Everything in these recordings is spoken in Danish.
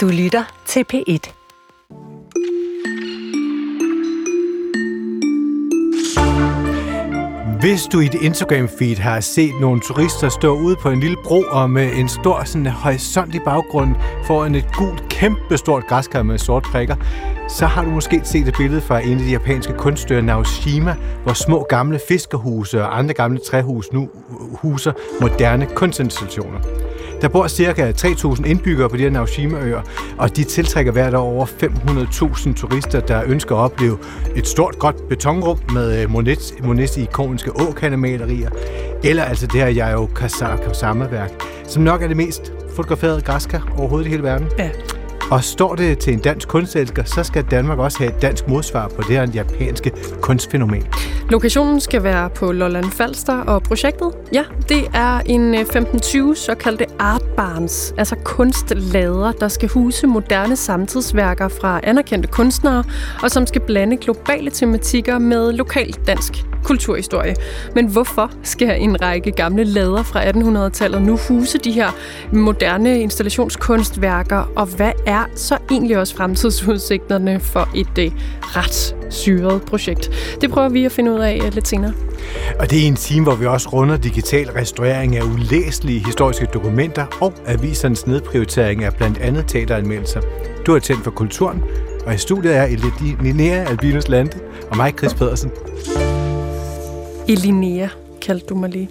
Du lytter til P1. Hvis du i dit Instagram-feed har set nogle turister stå ude på en lille bro og med en stor sådan, øh, horisont i baggrund foran et gult, kæmpe stort græskar med sorte prikker, så har du måske set et billede fra en af de japanske kunststører Naoshima, hvor små gamle fiskerhuse og andre gamle træhuse nu huser moderne kunstinstallationer. Der bor ca. 3.000 indbyggere på de her Naoshima-øer, og de tiltrækker hvert år over 500.000 turister, der ønsker at opleve et stort, godt betonrum med øh, Monets, Monets ikoniske åkandemalerier, eller altså det her Yayoi Kasama-værk, som nok er det mest fotograferede græskar overhovedet i hele verden. Ja. Og står det til en dansk kunstelsker, så skal Danmark også have et dansk modsvar på det her japanske kunstfænomen. Lokationen skal være på Lolland Falster, og projektet, ja, det er en øh, 15-20 såkaldte art barns, altså kunstlader, der skal huse moderne samtidsværker fra anerkendte kunstnere, og som skal blande globale tematikker med lokal dansk kulturhistorie. Men hvorfor skal en række gamle lader fra 1800-tallet nu huse de her moderne installationskunstværker, og hvad er så egentlig også fremtidsudsigterne for et uh, ret syret projekt? Det prøver vi at finde ud af uh, lidt senere. Og det er en time, hvor vi også runder digital restaurering af ulæselige historiske dokumenter og avisernes nedprioritering af blandt andet teateranmeldelser. Du er tændt for kulturen, og i studiet er Linnea Albinus Lande og mig, Chris Pedersen. Elinea kaldte du mig lige.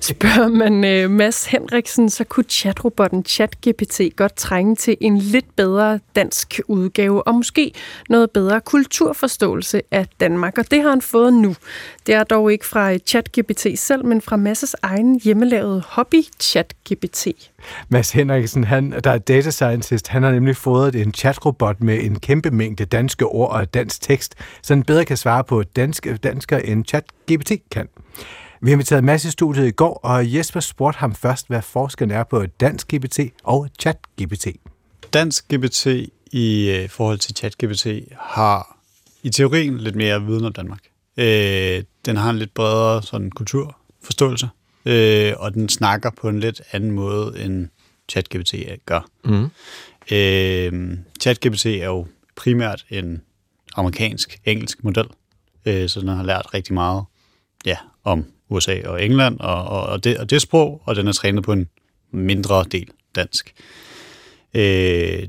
Spørger man øh, Mads Henriksen, så kunne chatrobotten ChatGPT godt trænge til en lidt bedre dansk udgave, og måske noget bedre kulturforståelse af Danmark, og det har han fået nu. Det er dog ikke fra øh, ChatGPT selv, men fra Masses egen hjemmelavede hobby ChatGPT. Mads Henriksen, han, der er data scientist, han har nemlig fået en chatrobot med en kæmpe mængde danske ord og dansk tekst, så den bedre kan svare på danske dansker, end ChatGPT kan. Vi har inviteret Mads i studiet i går, og Jesper spurgte ham først, hvad forskellen er på dansk GPT og chat-GPT. Dansk GPT i øh, forhold til chat-GPT har i teorien lidt mere viden om Danmark. Øh, den har en lidt bredere sådan, kulturforståelse, øh, og den snakker på en lidt anden måde, end ChatGPT gør. Mm. Øh, ChatGPT er jo primært en amerikansk-engelsk model, øh, så den har lært rigtig meget ja, om USA og England, og, og, og, det, og det sprog, og den er trænet på en mindre del dansk. Øh,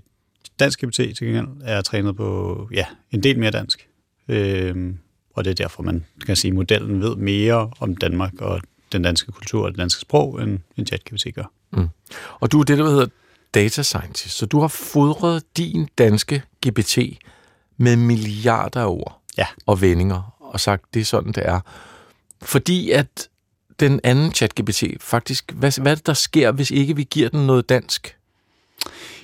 dansk GPT til gengæld er trænet på ja, en del mere dansk. Øh, og det er derfor, man kan sige, at modellen ved mere om Danmark og den danske kultur og det danske sprog, end, end ChatGPT gør. Mm. Og du er det, der hedder data scientist, så du har fodret din danske GPT med milliarder af ord ja. og vendinger, og sagt, det er sådan, det er. Fordi at den anden chat-GPT faktisk, hvad, hvad er der sker, hvis ikke vi giver den noget dansk?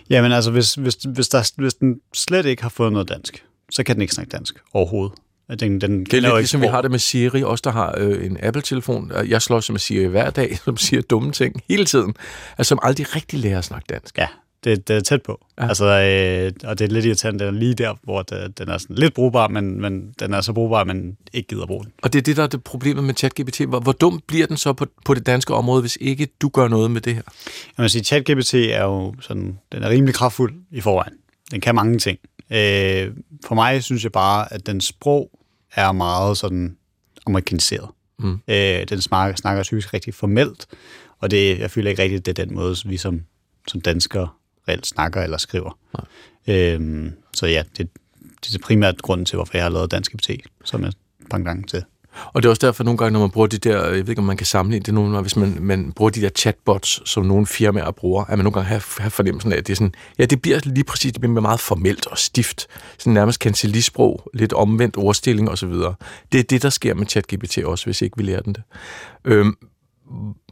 Jamen altså, hvis, hvis, hvis, der, hvis den slet ikke har fået noget dansk, så kan den ikke snakke dansk overhovedet. Den, den det er lidt ligesom vi har det med Siri, også der har øh, en Apple-telefon. Jeg slår med Siri hver dag, som siger dumme ting hele tiden, altså som aldrig rigtig lærer at snakke dansk. Ja, det, det er tæt på. Ja. Altså, øh, og det er lidt irriterende, den er lige der, hvor det, den er sådan lidt brugbar, men, men den er så brugbar, at man ikke gider bruge den. Og det er det, der er det problemet med ChatGPT. Hvor, hvor dum bliver den så på, på det danske område, hvis ikke du gør noget med det her? Jeg vil sige, ChatGPT er jo sådan, den er rimelig kraftfuld i forvejen. Den kan mange ting. Øh, for mig synes jeg bare, at den sprog er meget sådan amerikaniseret. Mm. Øh, den snakker, snakker typisk rigtig formelt, og det, jeg føler ikke rigtigt, det er den måde, vi som, som danskere reelt snakker eller skriver. Øhm, så ja, det, det er primært grunden til, hvorfor jeg har lavet Dansk GPT, som er gang til. Og det er også derfor nogle gange, når man bruger de der, jeg ved ikke, om man kan sammenligne det nogle hvis man, man bruger de der chatbots, som nogle firmaer bruger, at man nogle gange har, har fornemmelsen af, at det er sådan, ja, det bliver lige præcis, det bliver meget formelt og stift, sådan nærmest kancelisprog, lidt omvendt ordstilling osv. Det er det, der sker med ChatGPT også, hvis ikke vi lærer den det. Øhm,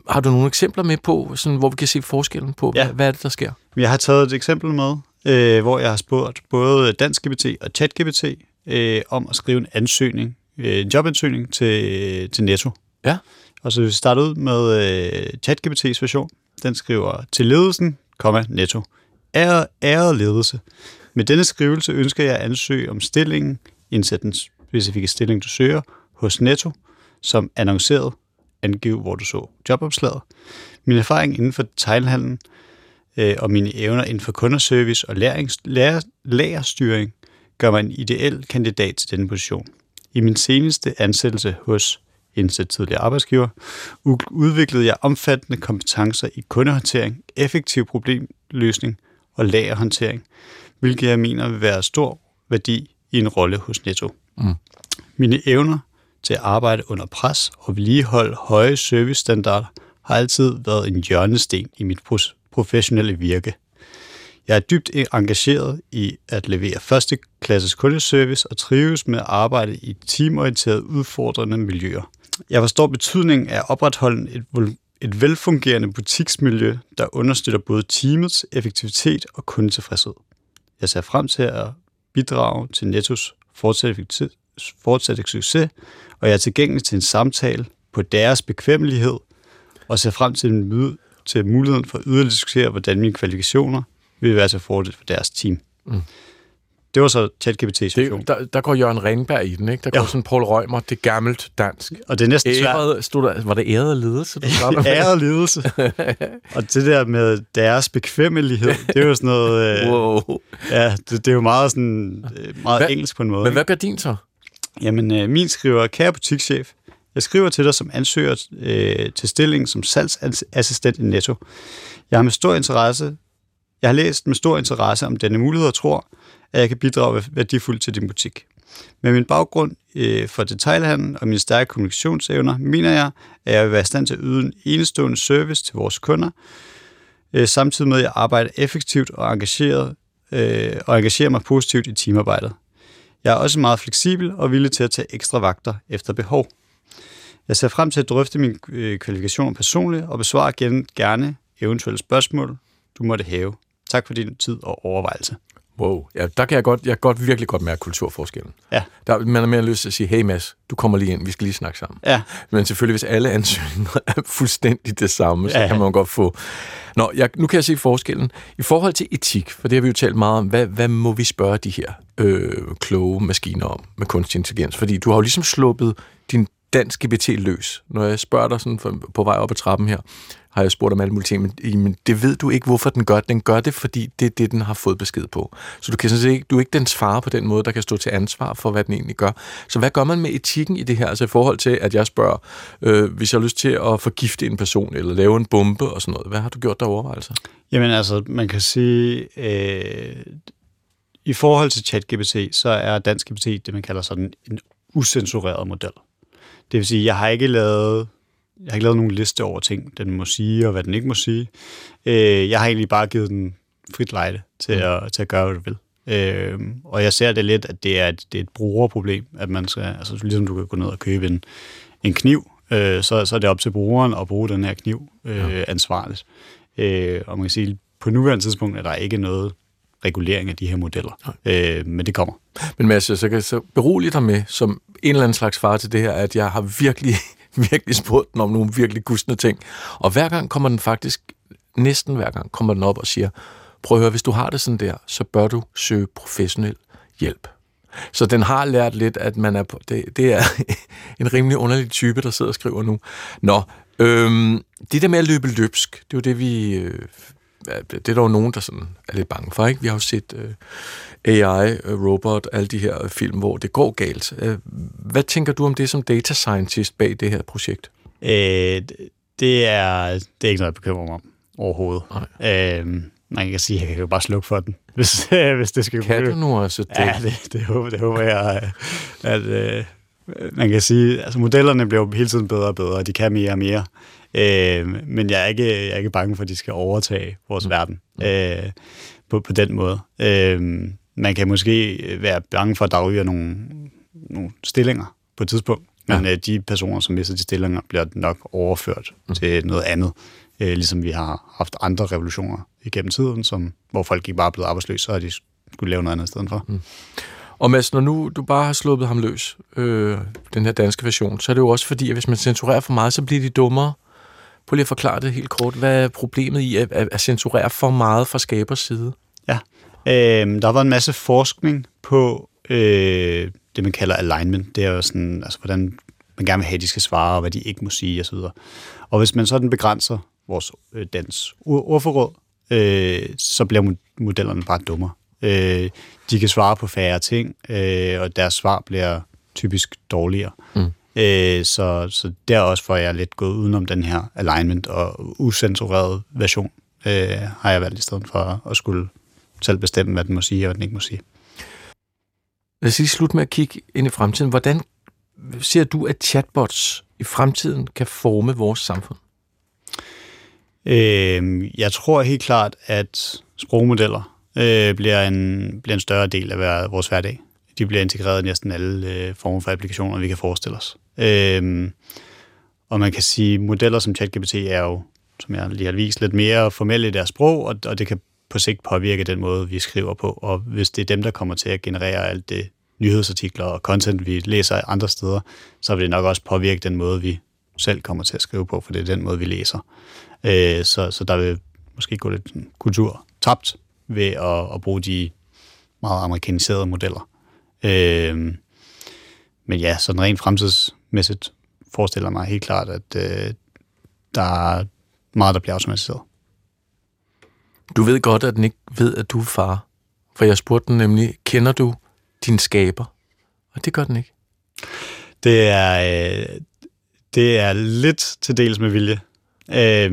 har du nogle eksempler med på, sådan, hvor vi kan se forskellen på, ja. hvad, hvad er det, der sker? Jeg har taget et eksempel med, øh, hvor jeg har spurgt både Dansk GPT og ChatGPT øh, om at skrive en ansøgning, øh, en jobansøgning til, til Netto. Ja. Og så vi starter ud med øh, ChatGPT's version. Den skriver til ledelsen, komma, Netto. Æret, æret ledelse. Med denne skrivelse ønsker jeg at ansøge om stillingen, indsæt den specifikke stilling, du søger, hos Netto, som annonceret angiv, hvor du så jobopslaget. Min erfaring inden for detailhandlen øh, og mine evner inden for kunderservice og lærings, lærer, lærerstyring gør mig en ideel kandidat til denne position. I min seneste ansættelse hos indsat tidligere arbejdsgiver, udviklede jeg omfattende kompetencer i kundehåndtering, effektiv problemløsning og lagerhåndtering, hvilket jeg mener vil være stor værdi i en rolle hos Netto. Mm. Mine evner til at arbejde under pres og vedligeholde høje servicestandarder har altid været en hjørnesten i mit professionelle virke. Jeg er dybt engageret i at levere førsteklasses kundeservice og trives med at arbejde i teamorienterede udfordrende miljøer. Jeg forstår betydningen af at opretholde et, et velfungerende butiksmiljø, der understøtter både teamets effektivitet og kundetilfredshed. Jeg ser frem til at bidrage til Nettos fortsatte, fortsatte succes, og jeg er tilgængelig til en samtale på deres bekvemmelighed, og ser frem til, en møde, til muligheden for yderligere at diskutere, hvordan mine kvalifikationer vil være til fordel for deres team. Mm. Det var så ChatGPT det, der, der går Jørgen Ringberg i den, ikke? Der går ja. sådan Paul Rømer, det gammelt dansk. Og det er næsten æret, stod der, Var det æret ledelse, du æret ledelse. og det der med deres bekvemmelighed, det er jo sådan noget... Øh, wow. Ja, det, det, er jo meget, sådan, øh, meget hvad, engelsk på en måde. Men hvad gør din så? Jamen, øh, min skriver, kære butikschef, jeg skriver til dig som ansøger øh, til stillingen som salgsassistent i Netto. Jeg har med stor interesse jeg har læst med stor interesse om denne mulighed og tror, at jeg kan bidrage værdifuldt til din butik. Med min baggrund øh, for detailhandel og mine stærke kommunikationsevner, mener jeg, at jeg vil være i stand til at yde en enestående service til vores kunder, øh, samtidig med at jeg arbejder effektivt og engageret øh, og engagerer mig positivt i teamarbejdet. Jeg er også meget fleksibel og villig til at tage ekstra vagter efter behov. Jeg ser frem til at drøfte mine øh, kvalifikation kvalifikationer personligt og besvare gerne eventuelle spørgsmål, du måtte have. Tak for din tid og overvejelse. Wow, ja, der kan jeg godt, jeg kan godt virkelig godt mærke kulturforskellen. Ja. Der, man er mere lyst til at sige, hey Mads, du kommer lige ind, vi skal lige snakke sammen. Ja. Men selvfølgelig, hvis alle ansøgninger er fuldstændig det samme, så ja. kan man godt få... Nå, jeg, nu kan jeg se forskellen. I forhold til etik, for det har vi jo talt meget om, hvad, hvad må vi spørge de her øh, kloge maskiner om med kunstig intelligens? Fordi du har jo ligesom sluppet din dansk GPT løs. Når jeg spørger dig sådan for, på vej op ad trappen her, har jeg spurgt om alle mulige ting, men, men det ved du ikke, hvorfor den gør. Den gør det, fordi det er det, den har fået besked på. Så du kan sådan set ikke, du er ikke dens far på den måde, der kan stå til ansvar for, hvad den egentlig gør. Så hvad gør man med etikken i det her? Altså i forhold til, at jeg spørger, øh, hvis jeg har lyst til at forgifte en person, eller lave en bombe og sådan noget. Hvad har du gjort der overvejelser? Jamen altså, man kan sige, øh, i forhold til ChatGPT, så er dansk GPT det, man kalder sådan en usensureret model. Det vil sige, jeg har ikke lavet jeg har ikke lavet nogen liste over ting, den må sige, og hvad den ikke må sige. Øh, jeg har egentlig bare givet den frit lejde til, mm. at, til at gøre, hvad du vil. Øh, og jeg ser det lidt, at det er et, det er et brugerproblem, at man skal, altså ligesom du kan gå ned og købe en, en kniv, øh, så, så er det op til brugeren at bruge den her kniv øh, ja. ansvarligt. Øh, og man kan sige, på nuværende tidspunkt er der ikke noget regulering af de her modeller, øh, men det kommer. Men Mads, så kan jeg så berolige dig med, som en eller anden slags far til det her, at jeg har virkelig virkelig spurgt den om nogle virkelig gustne ting. Og hver gang kommer den faktisk, næsten hver gang, kommer den op og siger, prøv at høre, hvis du har det sådan der, så bør du søge professionel hjælp. Så den har lært lidt, at man er på, det, det er en rimelig underlig type, der sidder og skriver nu. Nå, øhm, det der med at løbe løbsk, det er jo det, vi øh, det er der jo nogen, der sådan er lidt bange for. Ikke? Vi har jo set uh, AI, uh, robot, alle de her film, hvor det går galt. Uh, hvad tænker du om det som data scientist bag det her projekt? Øh, det, er, det er ikke noget, jeg bekymrer mig om overhovedet. Nej. Øh, man kan sige, at jeg kan jo bare slukke for den, hvis, hvis det skal Kan du nu også det? Ja, det, det, håber, det håber jeg, at, at man kan sige, altså modellerne bliver hele tiden bedre og bedre, og de kan mere og mere. Øh, men jeg er, ikke, jeg er ikke bange for, at de skal overtage vores mm. verden øh, på, på den måde. Øh, man kan måske være bange for, at der ryger nogle, nogle stillinger på et tidspunkt, men ja. øh, de personer, som mister de stillinger, bliver nok overført mm. til noget andet. Øh, ligesom vi har haft andre revolutioner igennem tiden, som, hvor folk ikke bare er blevet arbejdsløse, så har de skulle lave noget andet i stedet for. Mm. Og Mads, når nu du bare har sluppet ham løs, øh, den her danske version, så er det jo også fordi, at hvis man censurerer for meget, så bliver de dummere. Prøv lige at forklare det helt kort. Hvad er problemet i at, at censurere for meget fra skabers side? Ja, øh, der været en masse forskning på øh, det, man kalder alignment. Det er jo sådan, altså hvordan man gerne vil have, at de skal svare, og hvad de ikke må sige osv. Og hvis man sådan begrænser vores øh, dans ordforråd, øh, så bliver modellerne bare dummere. Øh, de kan svare på færre ting, øh, og deres svar bliver typisk dårligere. Mm. Øh, så, så der også får jeg lidt gået udenom den her alignment og usensureret version, øh, har jeg valgt i stedet for at skulle selv bestemme, hvad den må sige og hvad den ikke må sige. Lad os lige slutte med at kigge ind i fremtiden. Hvordan ser du, at chatbots i fremtiden kan forme vores samfund? Øh, jeg tror helt klart, at sprogmodeller øh, bliver, en, bliver en større del af vores hverdag. De bliver integreret i næsten alle øh, former for applikationer, vi kan forestille os. Øh, og man kan sige, modeller som ChatGPT er jo, som jeg lige har vist, lidt mere formelle i deres sprog, og, og det kan på sigt påvirke den måde, vi skriver på. Og hvis det er dem, der kommer til at generere alt det nyhedsartikler og content, vi læser andre steder, så vil det nok også påvirke den måde, vi selv kommer til at skrive på, for det er den måde, vi læser. Øh, så, så der vil måske gå lidt kultur tabt ved at, at bruge de meget amerikaniserede modeller. Øh, men ja, sådan rent fremtidsmæssigt forestiller mig helt klart, at øh, der er meget, der bliver automatiseret. Du ved godt, at den ikke ved, at du er far. For jeg spurgte den nemlig, kender du din skaber? Og det gør den ikke. Det er, øh, det er lidt til dels med vilje. Øh,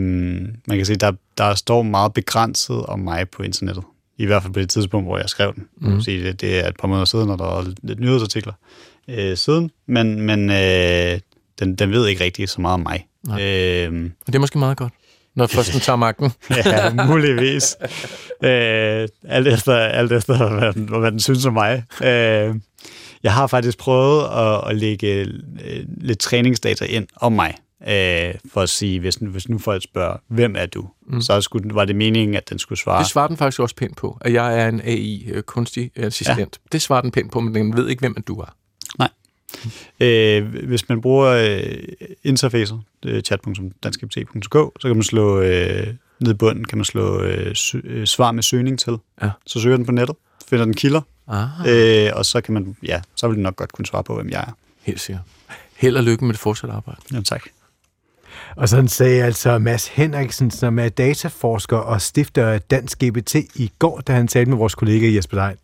man kan sige, der, der står meget begrænset om mig på internettet. I hvert fald på det tidspunkt, hvor jeg skrev den. Mm. sige, det, det er et par måneder siden, og der er lidt nyhedsartikler øh, siden. Men, men øh, den, den ved ikke rigtig så meget om mig. Øh, og det er måske meget godt når først den tager magten. ja, muligvis. øh, alt efter, alt efter hvad, den, hvad den synes om mig. Øh, jeg har faktisk prøvet at, at lægge øh, lidt træningsdata ind om mig, øh, for at sige, hvis, hvis nu folk spørger, hvem er du? Mm. Så skulle, var det meningen, at den skulle svare. Det svarer den faktisk også pænt på, at jeg er en AI, øh, kunstig assistent. Ja. Det svarer den pænt på, men den ved ikke, hvem du er. Nej. Øh, hvis man bruger øh, interfacet, øh, så kan man slå øh, ned i bunden, kan man slå øh, sø, øh, svar med søgning til. Ja. Så søger den på nettet, finder den kilder, øh, og så kan man, ja, så vil den nok godt kunne svare på, hvem jeg er. Helt sikkert. Held og lykke med det fortsatte arbejde. Ja, tak. Og sådan sagde altså Mads Henriksen, som er dataforsker og stifter af Dansk GPT i går, da han talte med vores kollega Jesper Dein.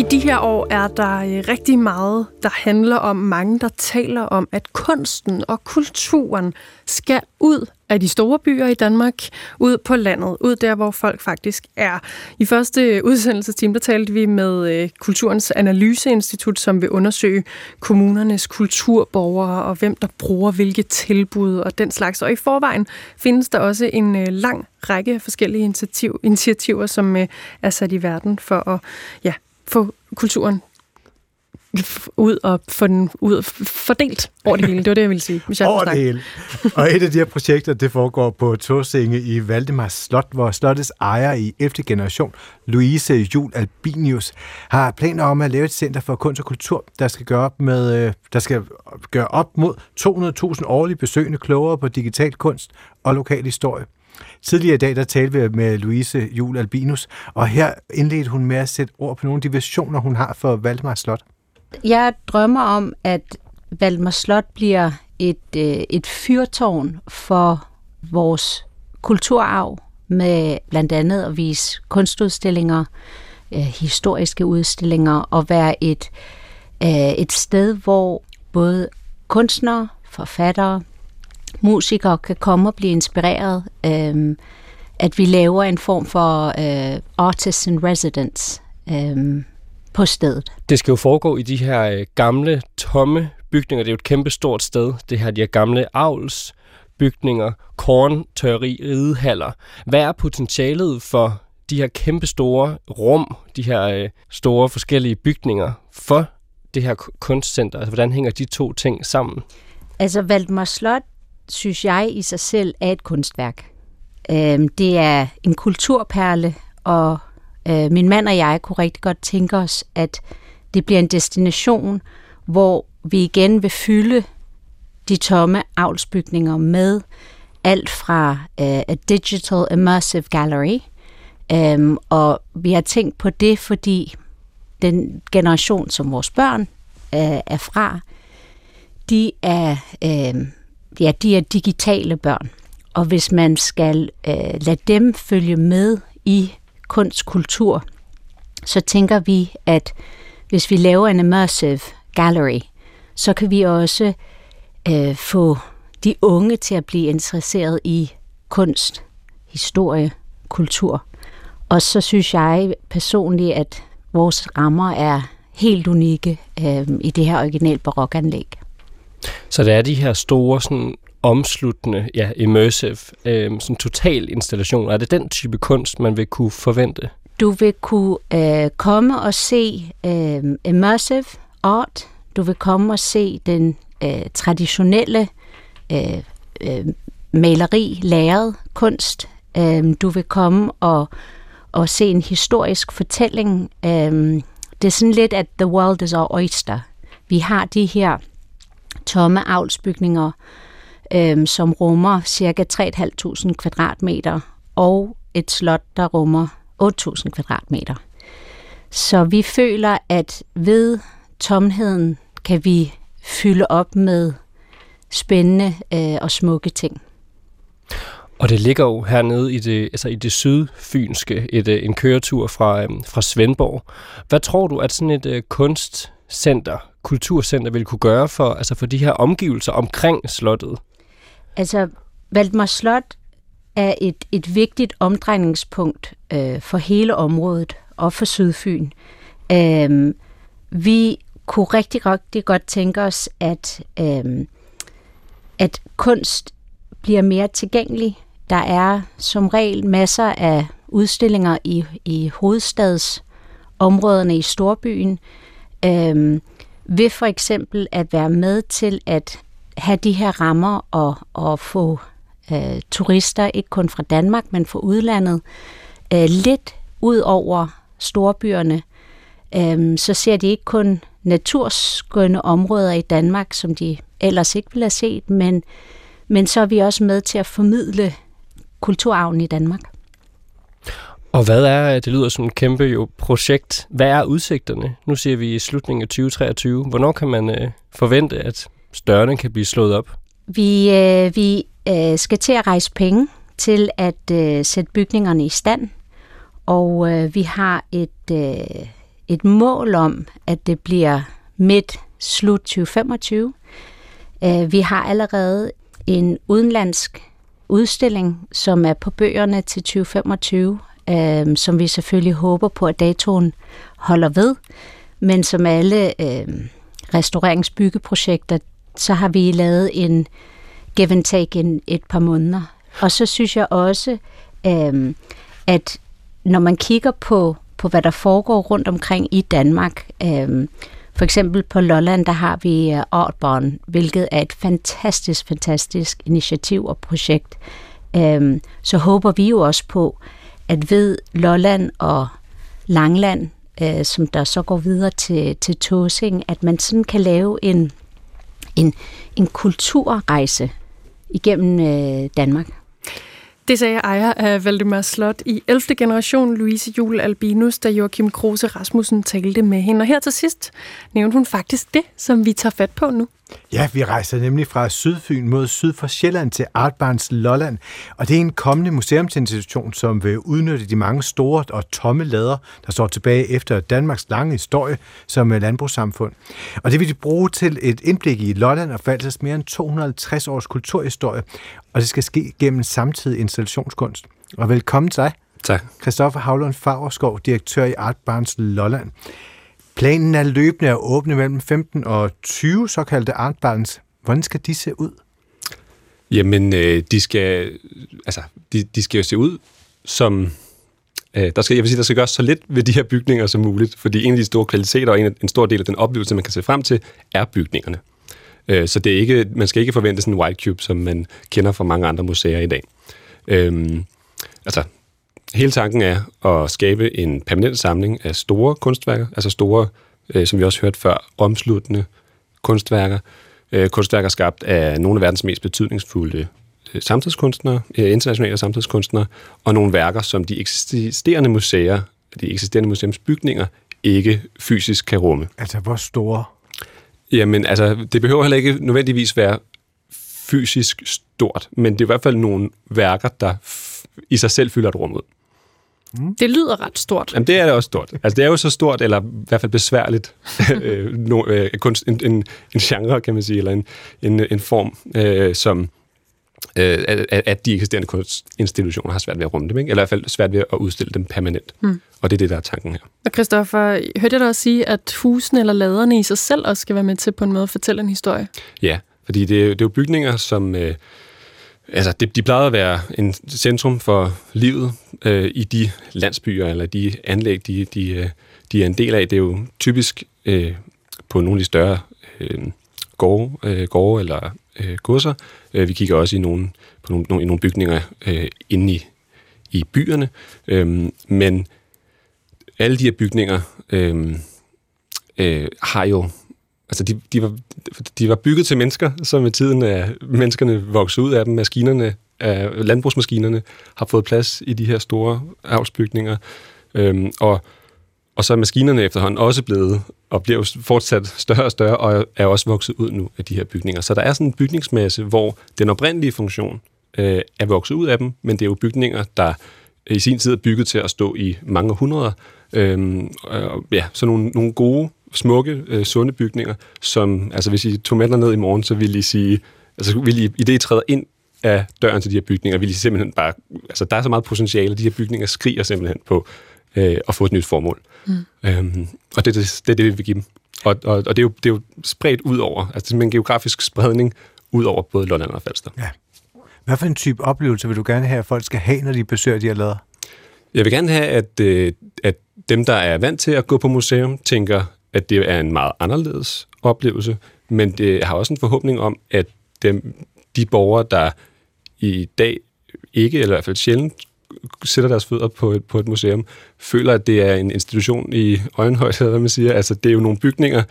I de her år er der øh, rigtig meget, der handler om mange, der taler om, at kunsten og kulturen skal ud af de store byer i Danmark, ud på landet, ud der, hvor folk faktisk er. I første udsendelsestime, der talte vi med øh, Kulturens Analyseinstitut, som vil undersøge kommunernes kulturborgere og hvem der bruger hvilke tilbud og den slags. Og i forvejen findes der også en øh, lang række forskellige initiativ, initiativer, som øh, er sat i verden for at ja, få kulturen ud og få den ud fordelt over det hele. Det var det, jeg ville sige. Hvis jeg over det hele. Og et af de her projekter, det foregår på Torsinge i Valdemars Slot, hvor slottets ejer i 11. generation, Louise Jul Albinius, har planer om at lave et center for kunst og kultur, der skal gøre op, med, øh, der skal gøre op mod 200.000 årlige besøgende klogere på digital kunst og lokal historie. Tidligere i dag, der talte vi med Louise Jul Albinus, og her indledte hun med at sætte ord på nogle af de visioner, hun har for Valdemar Slot. Jeg drømmer om, at Valdemar Slot bliver et, øh, et fyrtårn for vores kulturarv, med blandt andet at vise kunstudstillinger, øh, historiske udstillinger, og være et, øh, et sted, hvor både kunstnere, forfattere, musikere kan komme og blive inspireret. Øh, at vi laver en form for øh, artist in residence øh, på stedet. Det skal jo foregå i de her øh, gamle, tomme bygninger. Det er jo et kæmpe stort sted. Det her de her gamle avls bygninger, korn, tørri, ridehaller. Hvad er potentialet for de her kæmpe store rum, de her øh, store forskellige bygninger for det her kunstcenter? Altså, hvordan hænger de to ting sammen? Altså, Valdemar Slot synes jeg i sig selv er et kunstværk. Øh, det er en kulturperle, og øh, min mand og jeg kunne rigtig godt tænke os, at det bliver en destination, hvor vi igen vil fylde de tomme avlsbygninger med alt fra øh, a digital immersive gallery, øhm, og vi har tænkt på det, fordi den generation, som vores børn øh, er fra, de er øh, ja, de er digitale børn. Og hvis man skal øh, lade dem følge med i kunst, kultur, så tænker vi, at hvis vi laver en immersive gallery, så kan vi også øh, få de unge til at blive interesseret i kunst, historie, kultur. Og så synes jeg personligt, at vores rammer er helt unikke øh, i det her original barokanlæg. Så der er de her store sådan omsluttende, ja, immersive, øh, sådan total installation. Er det den type kunst, man vil kunne forvente? Du vil kunne øh, komme og se øh, immersive art. Du vil komme og se den øh, traditionelle øh, øh, maleri, læret kunst. Øh, du vil komme og, og se en historisk fortælling. Øh, det er sådan lidt, at the world is our oyster. Vi har de her tomme avlsbygninger, øh, øh, som rummer cirka 3.500 kvadratmeter, og et slot, der rummer 8.000 kvadratmeter. Så vi føler, at ved tomheden kan vi fylde op med spændende øh, og smukke ting. Og det ligger jo hernede i det, altså i det sydfynske, et, øh, en køretur fra, øhm, fra Svendborg. Hvad tror du, at sådan et uh, kunstcenter, kulturcenter vil kunne gøre for, altså for de her omgivelser omkring slottet? Altså, Valdemar Slot er et, et vigtigt omdrejningspunkt øh, for hele området og for Sydfyn. Øh, vi kunne rigtig, rigtig godt tænke os, at, øh, at kunst bliver mere tilgængelig. Der er som regel masser af udstillinger i, i hovedstadsområderne i Storbyen. Øh, ved for eksempel at være med til at have de her rammer og, og få øh, turister, ikke kun fra Danmark, men fra udlandet, øh, lidt ud over storbyerne, øh, så ser de ikke kun naturskønne områder i Danmark, som de ellers ikke ville have set, men, men så er vi også med til at formidle kulturarven i Danmark. Og hvad er, det lyder som et kæmpe jo projekt, hvad er udsigterne? Nu ser vi i slutningen af 2023. Hvornår kan man øh, forvente, at størrene kan blive slået op? Vi, øh, vi øh, skal til at rejse penge til at øh, sætte bygningerne i stand, og øh, vi har et, øh, et mål om, at det bliver midt slut 2025. Øh, vi har allerede en udenlandsk udstilling, som er på bøgerne til 2025, øh, som vi selvfølgelig håber på, at datoen holder ved. Men som alle øh, restaureringsbyggeprojekter, så har vi lavet en give and take in et par måneder. Og så synes jeg også, øh, at når man kigger på, på, hvad der foregår rundt omkring i Danmark, øh, for eksempel på Lolland, der har vi øh, Artborn, hvilket er et fantastisk, fantastisk initiativ og projekt. Øhm, så håber vi jo også på, at ved Lolland og Langland, øh, som der så går videre til, til Tåsing, at man sådan kan lave en, en, en kulturrejse igennem øh, Danmark. Det sagde ejer af Valdemar Slot i 11. generation, Louise Jule Albinus, da Joachim Kruse Rasmussen talte med hende. Og her til sidst nævnte hun faktisk det, som vi tager fat på nu. Ja, vi rejser nemlig fra Sydfyn mod syd for Sjælland til Artbarns Lolland, og det er en kommende museumsinstitution, som vil udnytte de mange store og tomme lader, der står tilbage efter Danmarks lange historie som landbrugssamfund. Og det vil de bruge til et indblik i Lolland og Falsers mere end 250 års kulturhistorie, og det skal ske gennem samtidig installationskunst. Og velkommen til dig. Tak. Christoffer Havlund Fagerskov, direktør i Artbarns Lolland. Planen er løbende at åbne mellem 15 og 20 såkaldte artbarns. Hvordan skal de se ud? Jamen, øh, de skal, altså, de, de skal jo se ud som... Øh, der skal, jeg vil sige, der skal gøres så lidt ved de her bygninger som muligt, fordi en af de store kvaliteter og en, en stor del af den oplevelse, man kan se frem til, er bygningerne. Øh, så det er ikke, man skal ikke forvente sådan en white cube, som man kender fra mange andre museer i dag. Øh, altså, Hele tanken er at skabe en permanent samling af store kunstværker, altså store, øh, som vi også hørte før, omsluttende kunstværker. Øh, kunstværker skabt af nogle af verdens mest betydningsfulde øh, samtidskunstnere, øh, internationale samtidskunstnere, og nogle værker, som de eksisterende museer, de eksisterende museumsbygninger, ikke fysisk kan rumme. Altså, hvor store? Jamen, altså, det behøver heller ikke nødvendigvis være fysisk stort, men det er i hvert fald nogle værker, der i sig selv fylder et rum ud. Det lyder ret stort. Jamen, det er det også stort. Altså, det er jo så stort, eller i hvert fald besværligt, øh, no, øh, kunst, en, en, en genre, kan man sige, eller en, en, en form, øh, som øh, at, at de eksisterende kunstinstitutioner har svært ved at rumme dem, ikke? eller i hvert fald svært ved at udstille dem permanent. Mm. Og det er det, der er tanken her. Og Christoffer, hørte jeg dig også sige, at husene eller laderne i sig selv også skal være med til på en måde at fortælle en historie? Ja, fordi det, er jo- det er jo bygninger, som... Øh, altså, de, de plejede at være en centrum for livet øh, i de landsbyer, eller de anlæg, de, de, øh, de er en del af. Det er jo typisk øh, på nogle af de større øh, gårde, øh, gårde eller øh, godser. Øh, vi kigger også i nogle, på nogle, nogle, i nogle bygninger øh, inde i, i byerne. Øh, men alle de her bygninger øh, øh, har jo Altså, de, de, var, de var bygget til mennesker, så med tiden er menneskerne vokset ud af dem. Maskinerne, af landbrugsmaskinerne har fået plads i de her store avlsbygninger. Øhm, og, og så er maskinerne efterhånden også blevet, og bliver jo fortsat større og større, og er også vokset ud nu af de her bygninger. Så der er sådan en bygningsmasse, hvor den oprindelige funktion øh, er vokset ud af dem, men det er jo bygninger, der i sin tid er bygget til at stå i mange hundreder. Øhm, og, ja, så nogle, nogle gode, smukke, øh, sunde bygninger, som, altså hvis I tog med ned i morgen, så ville I sige, altså ville I, i det I træder ind af døren til de her bygninger, vil I simpelthen bare, altså der er så meget potentiale, de her bygninger skriger simpelthen på øh, at få et nyt formål. Mm. Øhm, og det, det, det er det, vi vil give dem. Og, og, og det, er jo, det er jo spredt ud over, altså det er en geografisk spredning ud over både Lolland og Falster. Hvad for en type oplevelse vil du gerne have, at folk skal have, når de besøger de her lader? Jeg vil gerne have, at, øh, at dem, der er vant til at gå på museum, tænker, at det er en meget anderledes oplevelse, men det jeg har også en forhåbning om, at dem, de borgere, der i dag ikke, eller i hvert fald sjældent, sætter deres fødder på et, på et museum, føler, at det er en institution i øjenhøjde, eller hvad man siger. Altså, det er jo nogle bygninger,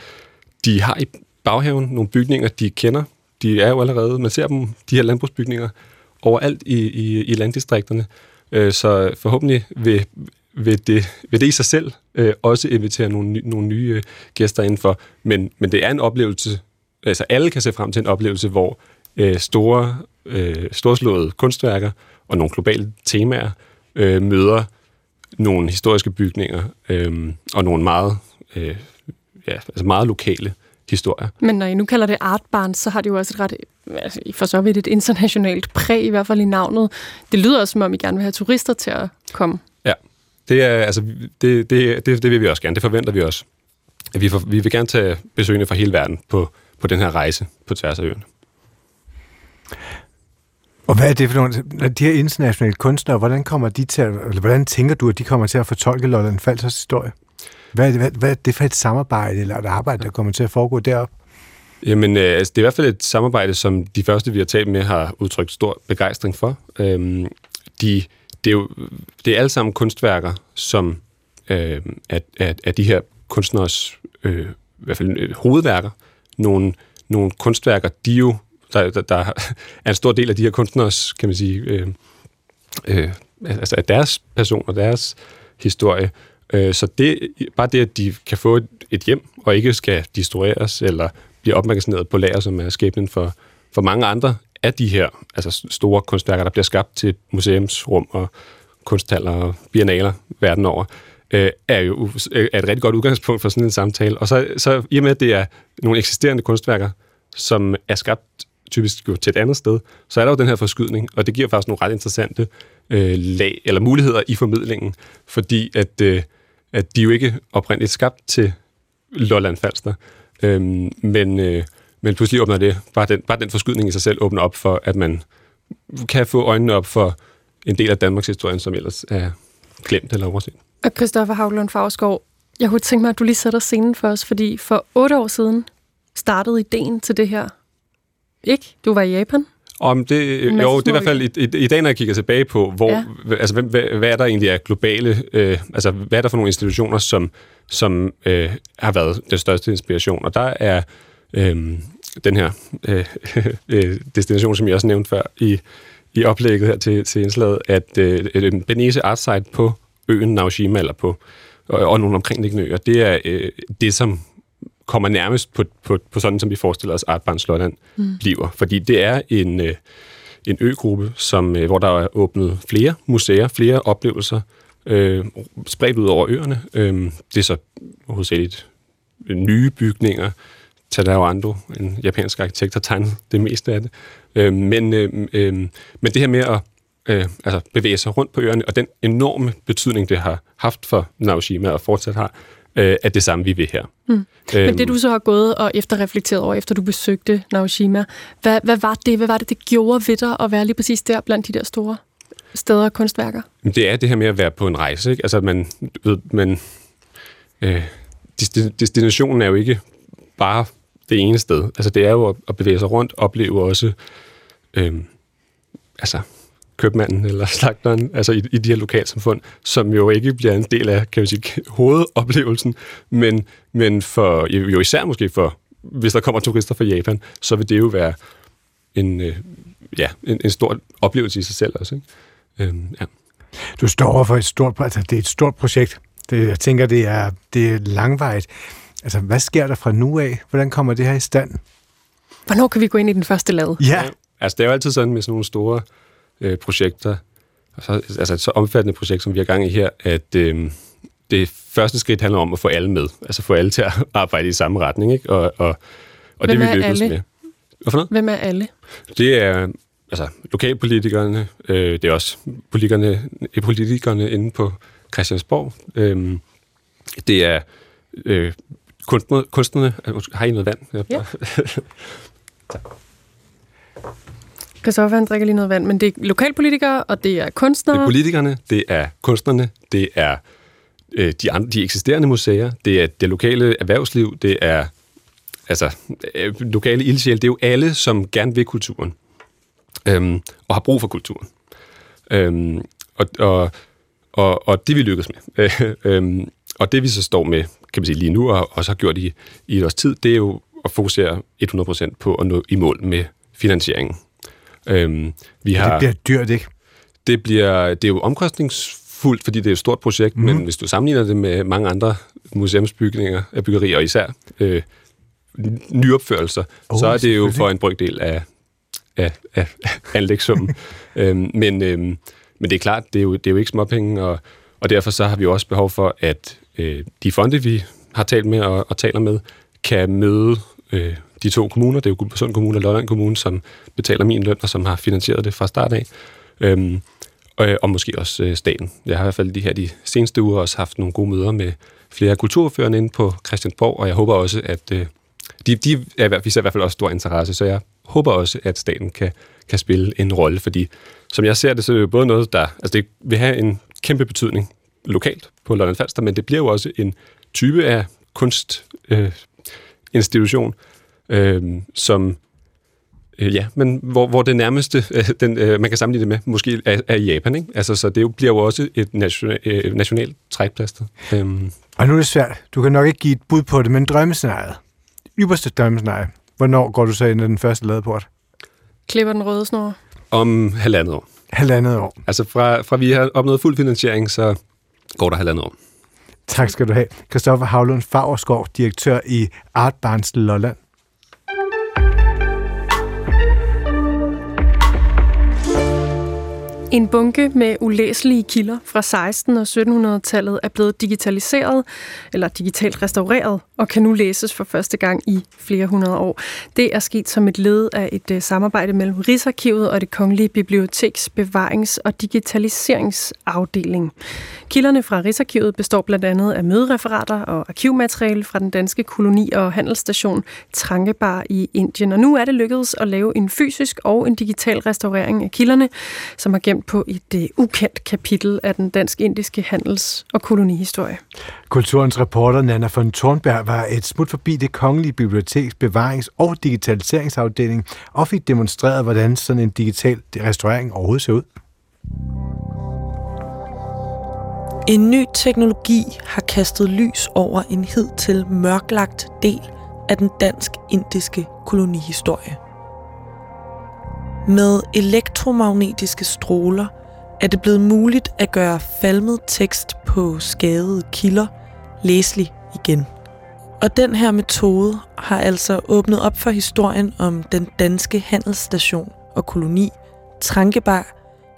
de har i baghaven, nogle bygninger, de kender. De er jo allerede, man ser dem, de her landbrugsbygninger, overalt i, i, i landdistrikterne. Øh, Så forhåbentlig vil, vil, det, vil det i sig selv øh, også invitere nogle, nogle nye øh, gæster indenfor. Men, men det er en oplevelse, altså alle kan se frem til en oplevelse, hvor øh, store, øh, storslåede kunstværker og nogle globale temaer øh, møder nogle historiske bygninger øh, og nogle meget, øh, ja, altså meget lokale historier. Men når I nu kalder det Art Barn, så har det jo også et ret, altså for så vidt et internationalt præg, i hvert fald i navnet. Det lyder også, som om I gerne vil have turister til at komme. Ja, det, er, altså, det, det, det, det vil vi også gerne. Det forventer vi også. Vi, for, vi vil gerne tage besøgende fra hele verden på, på den her rejse på tværs af øen. Og hvad er det for nogle, de her internationale kunstnere, hvordan kommer de til at, eller hvordan tænker du, at de kommer til at fortolke Lolland Falsers historie? Hvad er, det, hvad, hvad er det for et samarbejde eller et arbejde, der kommer til at foregå deroppe? Jamen, øh, altså, det er i hvert fald et samarbejde, som de første, vi har talt med, har udtrykt stor begejstring for. Øhm, de, det, er jo, det er alle sammen kunstværker, som øh, er, er, er de her kunstneres øh, i hvert fald øh, hovedværker. Nogle, nogle kunstværker, de jo, der, der, der er en stor del af de her kunstneres, kan man sige, øh, øh, altså af deres person og deres historie. Øh, så det, bare det, at de kan få et, et hjem, og ikke skal destrueres, eller blive opmagasineret på lager, som er skæbnen for, for mange andre af de her altså store kunstværker, der bliver skabt til museumsrum og kunsthaller og biennaler verden over, øh, er jo er et rigtig godt udgangspunkt for sådan en samtale. Og så, så i og med, at det er nogle eksisterende kunstværker, som er skabt typisk jo til et andet sted, så er der jo den her forskydning, og det giver faktisk nogle ret interessante øh, lag, eller muligheder i formidlingen, fordi at, øh, at de jo ikke oprindeligt skabt til Lolland Falster, øh, men, øh, men pludselig åbner det, bare den, bare den forskydning i sig selv åbner op for, at man kan få øjnene op for en del af Danmarks historien, som ellers er glemt eller overset. Og Christoffer Havlund Fagsgaard, jeg kunne tænke mig, at du lige sætter scenen for os, fordi for otte år siden startede ideen til det her. Ikke? Du var i Japan. Om det, masse jo, det er i hvert fald i, i, i dag, når jeg kigger tilbage på, hvor, Ja. altså, hvad, hvad, hvad er der egentlig af globale, øh, altså hvad er der for nogle institutioner, som, som øh, har været den største inspiration? Og der er øh, den her øh, øh, destination, som jeg også nævnte før i, i oplægget her til, til indslaget, at øh, øh, Benese Art Site på øen Naoshima, eller på, og, og nogle omkringliggende øer, det er øh, det, som kommer nærmest på, på, på sådan, som vi forestiller os, Artbarn Slotland mm. bliver. Fordi det er en, øh, en øgruppe, som, øh, hvor der er åbnet flere museer, flere oplevelser, øh, spredt ud over øerne. Øh, det er så hovedsageligt nye bygninger. Tadao Ando, en japansk arkitekt, har tegnet det meste af det. Øh, men, øh, øh, men det her med at øh, altså bevæge sig rundt på øerne, og den enorme betydning, det har haft for Naoshima og fortsat har, øh, er det samme, vi vil her. Mm. Øhm, Men det, du så har gået og efterreflekteret over, efter du besøgte Naoshima, hvad, hvad var det, hvad var det, det gjorde ved dig at være lige præcis der blandt de der store steder og kunstværker? Det er det her med at være på en rejse. Ikke? Altså, man, ved, man, øh, destinationen er jo ikke bare det ene sted. Altså, det er jo at bevæge sig rundt, opleve også øh, altså, købmanden eller slagteren, altså i, i de her lokalsamfund, som jo ikke bliver en del af, kan vi sige, hovedoplevelsen, men, men for, jo især måske for, hvis der kommer turister fra Japan, så vil det jo være en, øh, ja, en, en stor oplevelse i sig selv også. Ikke? Øhm, ja. Du står for et stort, altså det er et stort projekt. Det, jeg tænker, det er, det er langvejt. Altså, hvad sker der fra nu af? Hvordan kommer det her i stand? Hvornår kan vi gå ind i den første lade? Ja. ja altså, det er jo altid sådan med sådan nogle store øh, projekter, så, altså et så omfattende projekt, som vi har gang i her, at øh, det første skridt handler om at få alle med. Altså få alle til at arbejde i samme retning, ikke? Og, og, og Hvem det vi lykkes med. Hvorfor noget? Hvem er alle? Det er altså lokalpolitikerne, øh, det er også politikerne, politikerne inde på Christiansborg. Øh, det er øh, kunstnerne, kunstnerne. Har I noget vand? Ja. tak. Christoffer, han drikker lige noget vand, men det er lokalpolitikere, og det er kunstnere. Det er politikerne, det er kunstnerne, det er øh, de, andre, de eksisterende museer, det er det lokale erhvervsliv, det er altså øh, lokale ildsjæl, det er jo alle, som gerne vil kulturen, øhm, og har brug for kulturen. Øhm, og, og, og, og det vi lykkes med. øhm, og det vi så står med, kan man sige lige nu, og også har gjort i, i et års tid, det er jo at fokusere 100% på at nå i mål med finansieringen. Øhm, vi har, det bliver dyrt, ikke? Det, bliver, det er jo omkostningsfuldt, fordi det er et stort projekt, mm. men hvis du sammenligner det med mange andre museumsbygninger, af byggerier, og især øh, nyopførelser, oh, så er det jo for en brygdel af, af, af anlægssummen. øhm, men, øhm, men det er klart, det er jo, det er jo ikke småpenge, og, og derfor så har vi også behov for, at øh, de fonde, vi har talt med og, og taler med, kan møde øh, de to kommuner, det er jo Guldborgsund Kommune og Lolland Kommune, som betaler min løn, og som har finansieret det fra start af. Øhm, og, og måske også øh, staten. Jeg har i hvert fald de her de seneste uger også haft nogle gode møder med flere kulturførende inde på Christiansborg, og jeg håber også, at øh, de, de er, viser i hvert fald også stor interesse, så jeg håber også, at staten kan, kan spille en rolle, fordi som jeg ser det, så er det jo både noget, der altså det vil have en kæmpe betydning lokalt på Lolland Falster, men det bliver jo også en type af kunstinstitution, øh, øh, som øh, ja, men hvor, hvor det nærmeste, øh, den, øh, man kan sammenligne det med, måske er, er Japan, ikke? Altså, så det jo, bliver jo også et national, øh, nationalt trækplaster. Øhm. Og nu er det svært. Du kan nok ikke give et bud på det, men drømmescenariet. Ypperste drømmescenarie. Hvornår går du så ind i den første ladeport? Klipper den røde snor? Om halvandet år. Halvandet år. Altså fra, fra vi har opnået fuld finansiering, så går der halvandet år. Tak skal du have. Christoffer Havlund Fagerskov, direktør i Art Barns Lolland. En bunke med ulæselige kilder fra 16- og 1700-tallet er blevet digitaliseret eller digitalt restaureret og kan nu læses for første gang i flere hundrede år. Det er sket som et led af et øh, samarbejde mellem Rigsarkivet og det Kongelige Biblioteks bevarings- og digitaliseringsafdeling. Kilderne fra Rigsarkivet består blandt andet af mødereferater og arkivmateriale fra den danske koloni- og handelsstation Trankebar i Indien. Og nu er det lykkedes at lave en fysisk og en digital restaurering af kilderne, som har gemt på et uh, ukendt kapitel af den dansk-indiske handels- og kolonihistorie. Kulturens reporter Nana von Thornberg var et smut forbi det kongelige biblioteks bevarings- og digitaliseringsafdeling og fik demonstreret, hvordan sådan en digital restaurering overhovedet ser ud. En ny teknologi har kastet lys over en hidtil mørklagt del af den dansk-indiske kolonihistorie. Med elektromagnetiske stråler er det blevet muligt at gøre falmet tekst på skadede kilder læselig igen. Og den her metode har altså åbnet op for historien om den danske handelsstation og koloni Trankebar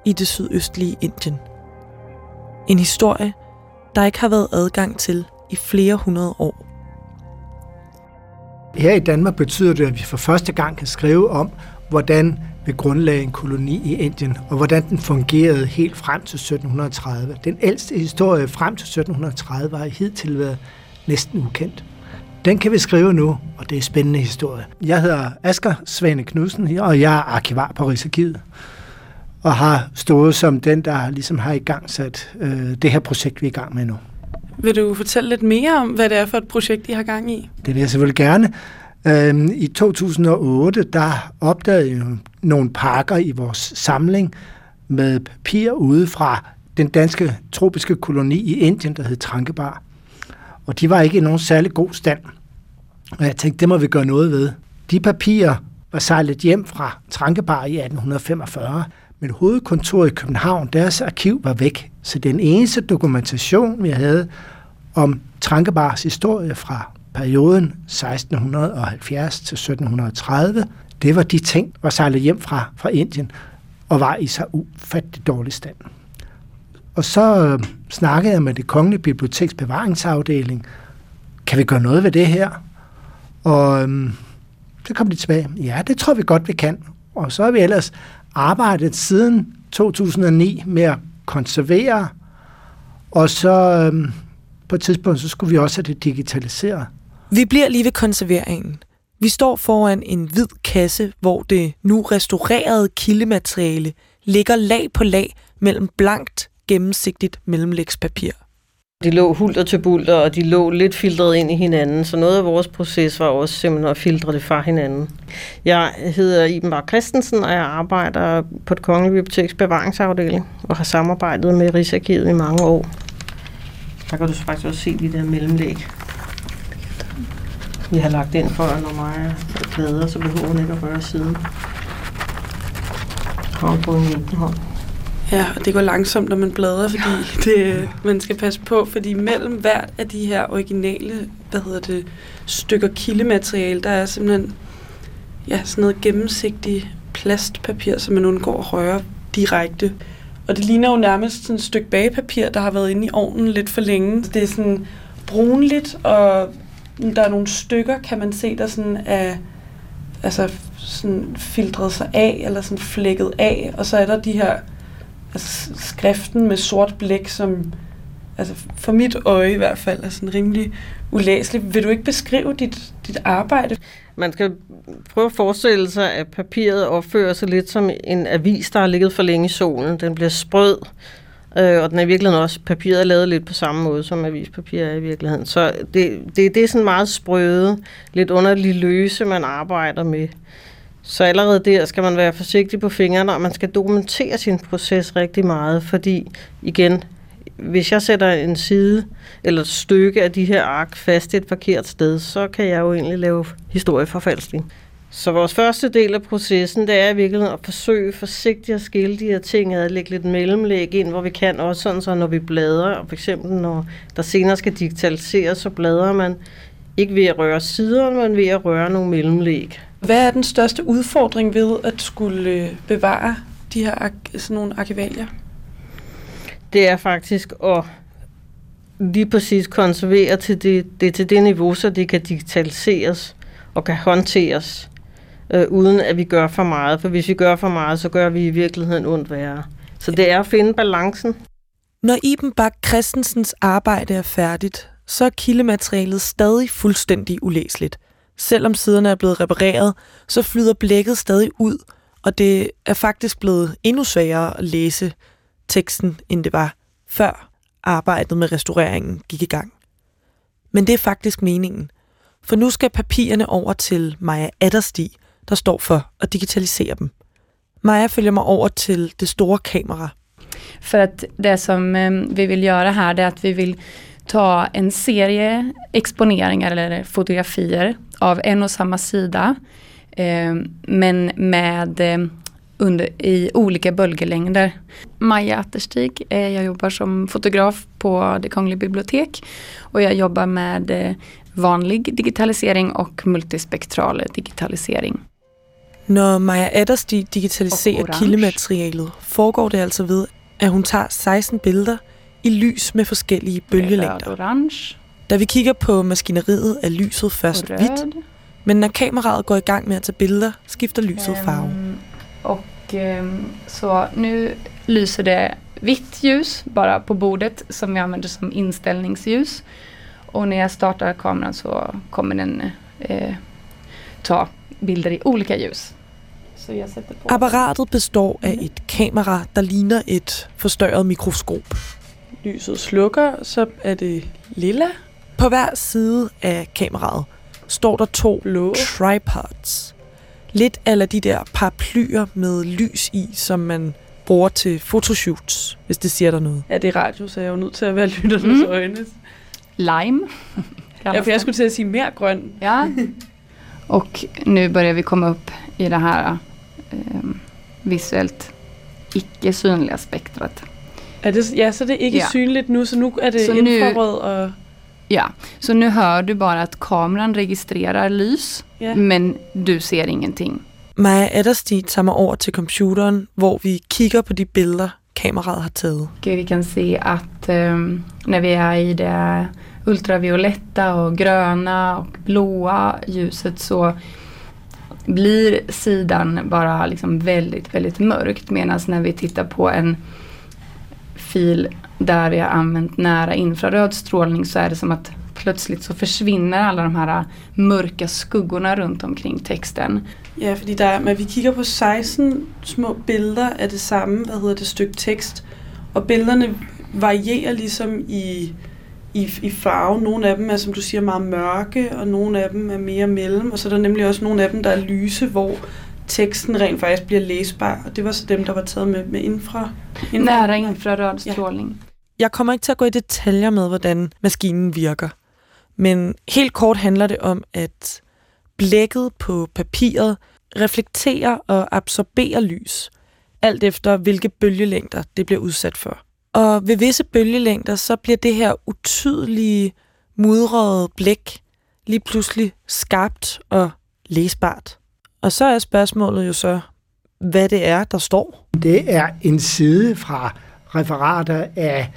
i det sydøstlige Indien. En historie, der ikke har været adgang til i flere hundrede år. Her i Danmark betyder det, at vi for første gang kan skrive om, hvordan vi grundlagde en koloni i Indien, og hvordan den fungerede helt frem til 1730. Den ældste historie frem til 1730 har hidtil været næsten ukendt. Den kan vi skrive nu, og det er spændende historie. Jeg hedder Asger Svane Knudsen, og jeg er arkivar på Rigsarkivet og har stået som den, der ligesom har i gang sat øh, det her projekt, vi er i gang med nu. Vil du fortælle lidt mere om, hvad det er for et projekt, I har gang i? Det vil jeg selvfølgelig gerne. Øhm, I 2008, der opdagede jeg nogle pakker i vores samling med papir ude fra den danske tropiske koloni i Indien, der hed Trankebar. Og de var ikke i nogen særlig god stand. Og jeg tænkte, det må vi gøre noget ved. De papirer var sejlet hjem fra Trankebar i 1845, men hovedkontoret i København, deres arkiv var væk. Så den eneste dokumentation, vi havde om Trankebars historie fra perioden 1670 til 1730, det var de ting, der var sejlet hjem fra, fra Indien og var i så ufattelig dårlig stand. Og så øh, snakkede jeg med det kongelige biblioteks bevaringsafdeling. Kan vi gøre noget ved det her? Og øh, så kom de tilbage. Ja, det tror vi godt, vi kan. Og så har vi ellers arbejdet siden 2009 med at konservere, og så øh, på et tidspunkt, så skulle vi også have det digitaliseret. Vi bliver lige ved konserveringen. Vi står foran en hvid kasse, hvor det nu restaurerede kildemateriale ligger lag på lag mellem blankt, gennemsigtigt mellemlægspapir. De lå hulter til bulter, og de lå lidt filtreret ind i hinanden, så noget af vores proces var også simpelthen at filtre det fra hinanden. Jeg hedder Iben Bar Christensen, og jeg arbejder på det Kongelige Biblioteks bevaringsafdeling, og har samarbejdet med Rigsarkivet i mange år. Der kan du faktisk også se de der mellemlæg. Vi har lagt ind for, når mig er plader, så behøver hun ikke at røre siden. Hånd på en hånd. Ja, og det går langsomt, når man bladrer, fordi det, man skal passe på, fordi mellem hvert af de her originale, hvad hedder det, stykker kildemateriale, der er simpelthen ja, sådan noget gennemsigtigt plastpapir, som man undgår at røre direkte. Og det ligner jo nærmest sådan et stykke bagepapir, der har været inde i ovnen lidt for længe. Det er sådan brunligt, og der er nogle stykker, kan man se, der sådan er altså sådan filtret sig af, eller sådan flækket af, og så er der de her altså skriften med sort blæk, som altså for mit øje i hvert fald er sådan rimelig ulæselig. Vil du ikke beskrive dit, dit arbejde? Man skal prøve at forestille sig, at papiret opfører sig lidt som en avis, der har ligget for længe i solen. Den bliver sprød, øh, og den er i virkeligheden også, papiret er lavet lidt på samme måde, som avispapir er i virkeligheden. Så det, det, det er sådan meget sprøde, lidt underligt løse, man arbejder med. Så allerede der skal man være forsigtig på fingrene, og man skal dokumentere sin proces rigtig meget, fordi igen, hvis jeg sætter en side eller et stykke af de her ark fast et forkert sted, så kan jeg jo egentlig lave historieforfalskning. Så vores første del af processen, det er i virkeligheden at forsøge forsigtigt at skille de her ting at lægge lidt mellemlæg ind, hvor vi kan også sådan, så når vi bladrer, og for eksempel når der senere skal digitaliseres, så bladrer man ikke ved at røre siderne, men ved at røre nogle mellemlæg. Hvad er den største udfordring ved at skulle øh, bevare de her sådan nogle arkivalier? Det er faktisk at lige præcis konservere til det, det til det niveau, så det kan digitaliseres og kan håndteres, øh, uden at vi gør for meget. For hvis vi gør for meget, så gør vi i virkeligheden ondt værre. Så det er at finde balancen. Når Iben Bak Christensens arbejde er færdigt, så er kildematerialet stadig fuldstændig ulæseligt – Selvom siderne er blevet repareret, så flyder blækket stadig ud, og det er faktisk blevet endnu sværere at læse teksten, end det var før arbejdet med restaureringen gik i gang. Men det er faktisk meningen, for nu skal papirerne over til Maja Adderstig, der står for at digitalisere dem. Maja følger mig over til det store kamera. For at det som eh, vi vill göra här är att vi vill ta en serie exponeringar eller fotografier av en och samma sida. Eh, øhm, men med eh, under, i olika bölgelängder. Maja Atterstig, eh, jag jobbar som fotograf på det Kungliga bibliotek och jag jobbar med eh, vanlig digitalisering och multispektral digitalisering. Når Maja Adderstig digitaliserer kildematerialet, foregår det altså ved, at hun tager 16 billeder i lys med forskellige bølgelængder. orange Da vi kigger på maskineriet, er lyset først och hvidt, men når kameraet går i gang med at tage billeder, skifter lyset farve. Ehm, och ehm, så nu lyser det vitt ljus bara på bordet som vi använder som inställningsljus. Och när jag startar kameran så kommer den eh, ta bilder i olika ljus. Så jag sätter på. Apparatet består af et kamera, der ligner et forstørret mikroskop. Lyset slukker, så er det lilla. På hver side af kameraet står der to blå tripods. Lidt eller de der paraplyer med lys i, som man bruger til fotoshoots, hvis det siger dig noget. Ja, det er radio, så jeg er jo nødt til at være lytternes Mm. øjne. Lime. Ja, for jeg skulle til at sige mere grøn. Ja. Och nu börjar vi komma upp i det här ehm, visuellt icke synliga spektrat. Er det, ja, så det er ikke Ja. synligt nu, så nu er det Så infrarød og... Ja, så nu hör du bara att kameran registrerar lys, Ja. men du ser ingenting. Maja Adderstig tager mig over til computeren, hvor vi kigger på de billeder, kameraet har taget. Och vi kan se att ehm, när vi är i det ultravioletta och gröna och blåa ljuset så blir sidan bara liksom väldigt, väldigt mörkt. Medan när vi tittar på en fil där vi har använt nära infraröd strålning så är det som att plötsligt så försvinner alla de här mörka skuggorna runt omkring texten. Ja, fordi der men vi kigger på 16 små billeder af det samme, hvad hedder det, stykke tekst. Og billederne varierer ligesom i, i, i farve. Nogle af dem er, som du siger, meget mørke, og nogle af dem er mere mellem. Og så er der nemlig også nogle af dem, der er lyse, hvor teksten rent faktisk bliver læsbar. Og det var så dem, der var taget med, med infra. infra. Nära infraröd strålning. Jeg kommer ikke til at gå i detaljer med, hvordan maskinen virker. Men helt kort handler det om, at blækket på papiret reflekterer og absorberer lys, alt efter hvilke bølgelængder det bliver udsat for. Og ved visse bølgelængder, så bliver det her utydelige, mudrede blæk lige pludselig skarpt og læsbart. Og så er spørgsmålet jo så, hvad det er, der står. Det er en side fra referater af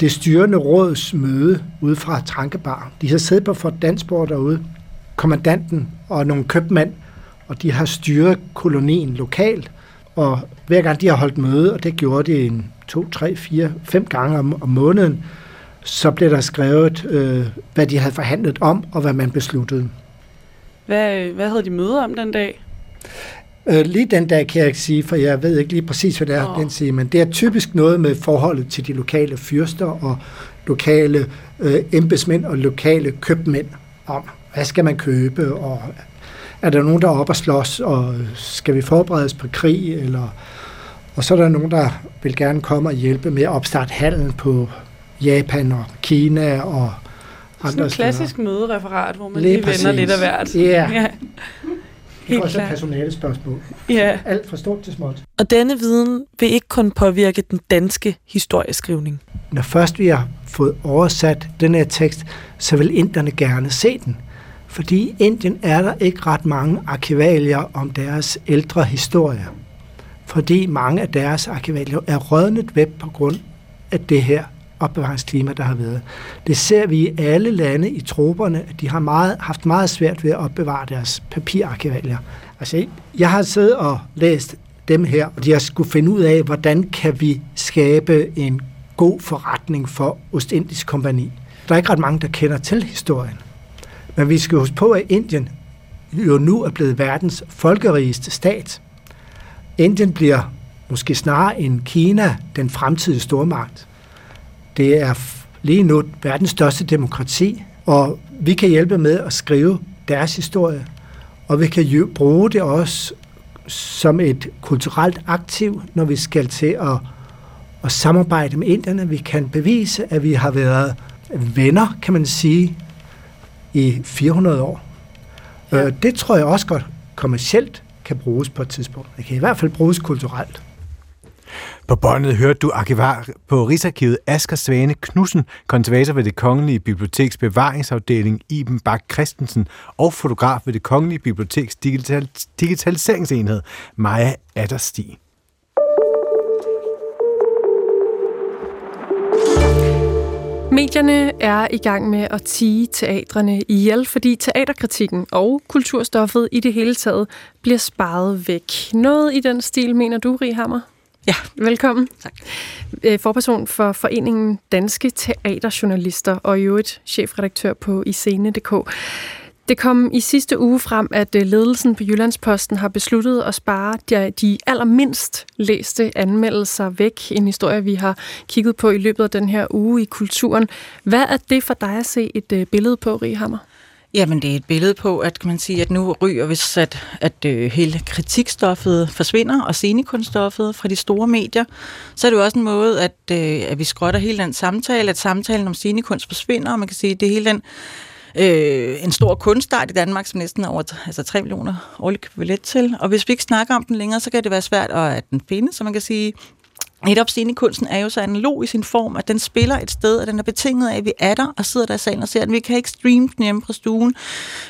det styrende råds møde ude fra Trankebar. De har siddet på Fort Dansborg derude, kommandanten og nogle købmænd, og de har styret kolonien lokalt. Og hver gang de har holdt møde, og det gjorde de en to, tre, fire, fem gange om, om måneden, så blev der skrevet, øh, hvad de havde forhandlet om, og hvad man besluttede. Hvad, hvad havde de møde om den dag? Øh, lige den dag kan jeg ikke sige, for jeg ved ikke lige præcis, hvad det er, oh. den siger, men det er typisk noget med forholdet til de lokale fyrster og lokale øh, embedsmænd og lokale købmænd om, hvad skal man købe, og er der nogen, der er oppe og slås, og skal vi forberedes på krig, eller og så er der nogen, der vil gerne komme og hjælpe med at opstarte handel på Japan og Kina og Sådan andre et klassisk mødereferat, hvor man Lige lige, vender lidt af hvert. Ja. ja. Det er Helt også et klart. personalespørgsmål. Ja. Alt fra stort til småt. Og denne viden vil ikke kun påvirke den danske historieskrivning. når først vi har fået oversat den her tekst, så vil inderne gerne se den. Fordi i Indien er der ikke ret mange arkivalier om deres ældre historie. Fordi mange af deres arkivalier er rådnet væk på grund af det her opbevaringsklima, der har været. Det ser vi i alle lande i troberne, at de har meget, haft meget svært ved at opbevare deres papirarkivalier. Altså, jeg har siddet og læst dem her, og de har skulle finde ud af, hvordan kan vi skabe en god forretning for Ostindisk Kompani. Der er ikke ret mange, der kender til historien. Men vi skal huske på, at Indien jo nu er blevet verdens folkerigeste stat. Indien bliver måske snarere end Kina den fremtidige stormagt. Det er lige nu verdens største demokrati, og vi kan hjælpe med at skrive deres historie, og vi kan bruge det også som et kulturelt aktiv, når vi skal til at, at samarbejde med indierne. Vi kan bevise, at vi har været venner, kan man sige, i 400 år. Ja. Det tror jeg også godt kommercielt kan bruges på et tidspunkt. Det kan i hvert fald bruges kulturelt. På båndet hørte du arkivar på Rigsarkivet Asger Svane Knudsen, konservator ved det Kongelige Biblioteks bevaringsafdeling Iben Bak Christensen og fotograf ved det Kongelige Biblioteks digital- digitaliseringsenhed Maja Adderstig. Medierne er i gang med at tige teatrene ihjel, fordi teaterkritikken og kulturstoffet i det hele taget bliver sparet væk. Noget i den stil, mener du, Rihammer? Ja. Velkommen. Tak. Øh, Forperson for Foreningen Danske Teaterjournalister og i øvrigt chefredaktør på iscene.dk. Det kom i sidste uge frem, at øh, ledelsen på Jyllandsposten har besluttet at spare de, de allermindst læste anmeldelser væk. En historie, vi har kigget på i løbet af den her uge i kulturen. Hvad er det for dig at se et øh, billede på, Rihammer? Jamen, det er et billede på, at kan man sige, at nu ryger, hvis at, at øh, hele kritikstoffet forsvinder, og scenekunststoffet fra de store medier, så er det jo også en måde, at, øh, at vi skrotter hele den samtale, at samtalen om scenekunst forsvinder, og man kan sige, at det er hele den øh, en stor kunstart i Danmark, som næsten er over altså 3 millioner årligt billet til. Og hvis vi ikke snakker om den længere, så kan det være svært at, at den findes. Så man kan sige, Netop scenekunsten er jo så analog i sin form, at den spiller et sted, og den er betinget af, at vi er der og sidder der i salen og ser den. Vi kan ikke streame den hjemme fra stuen.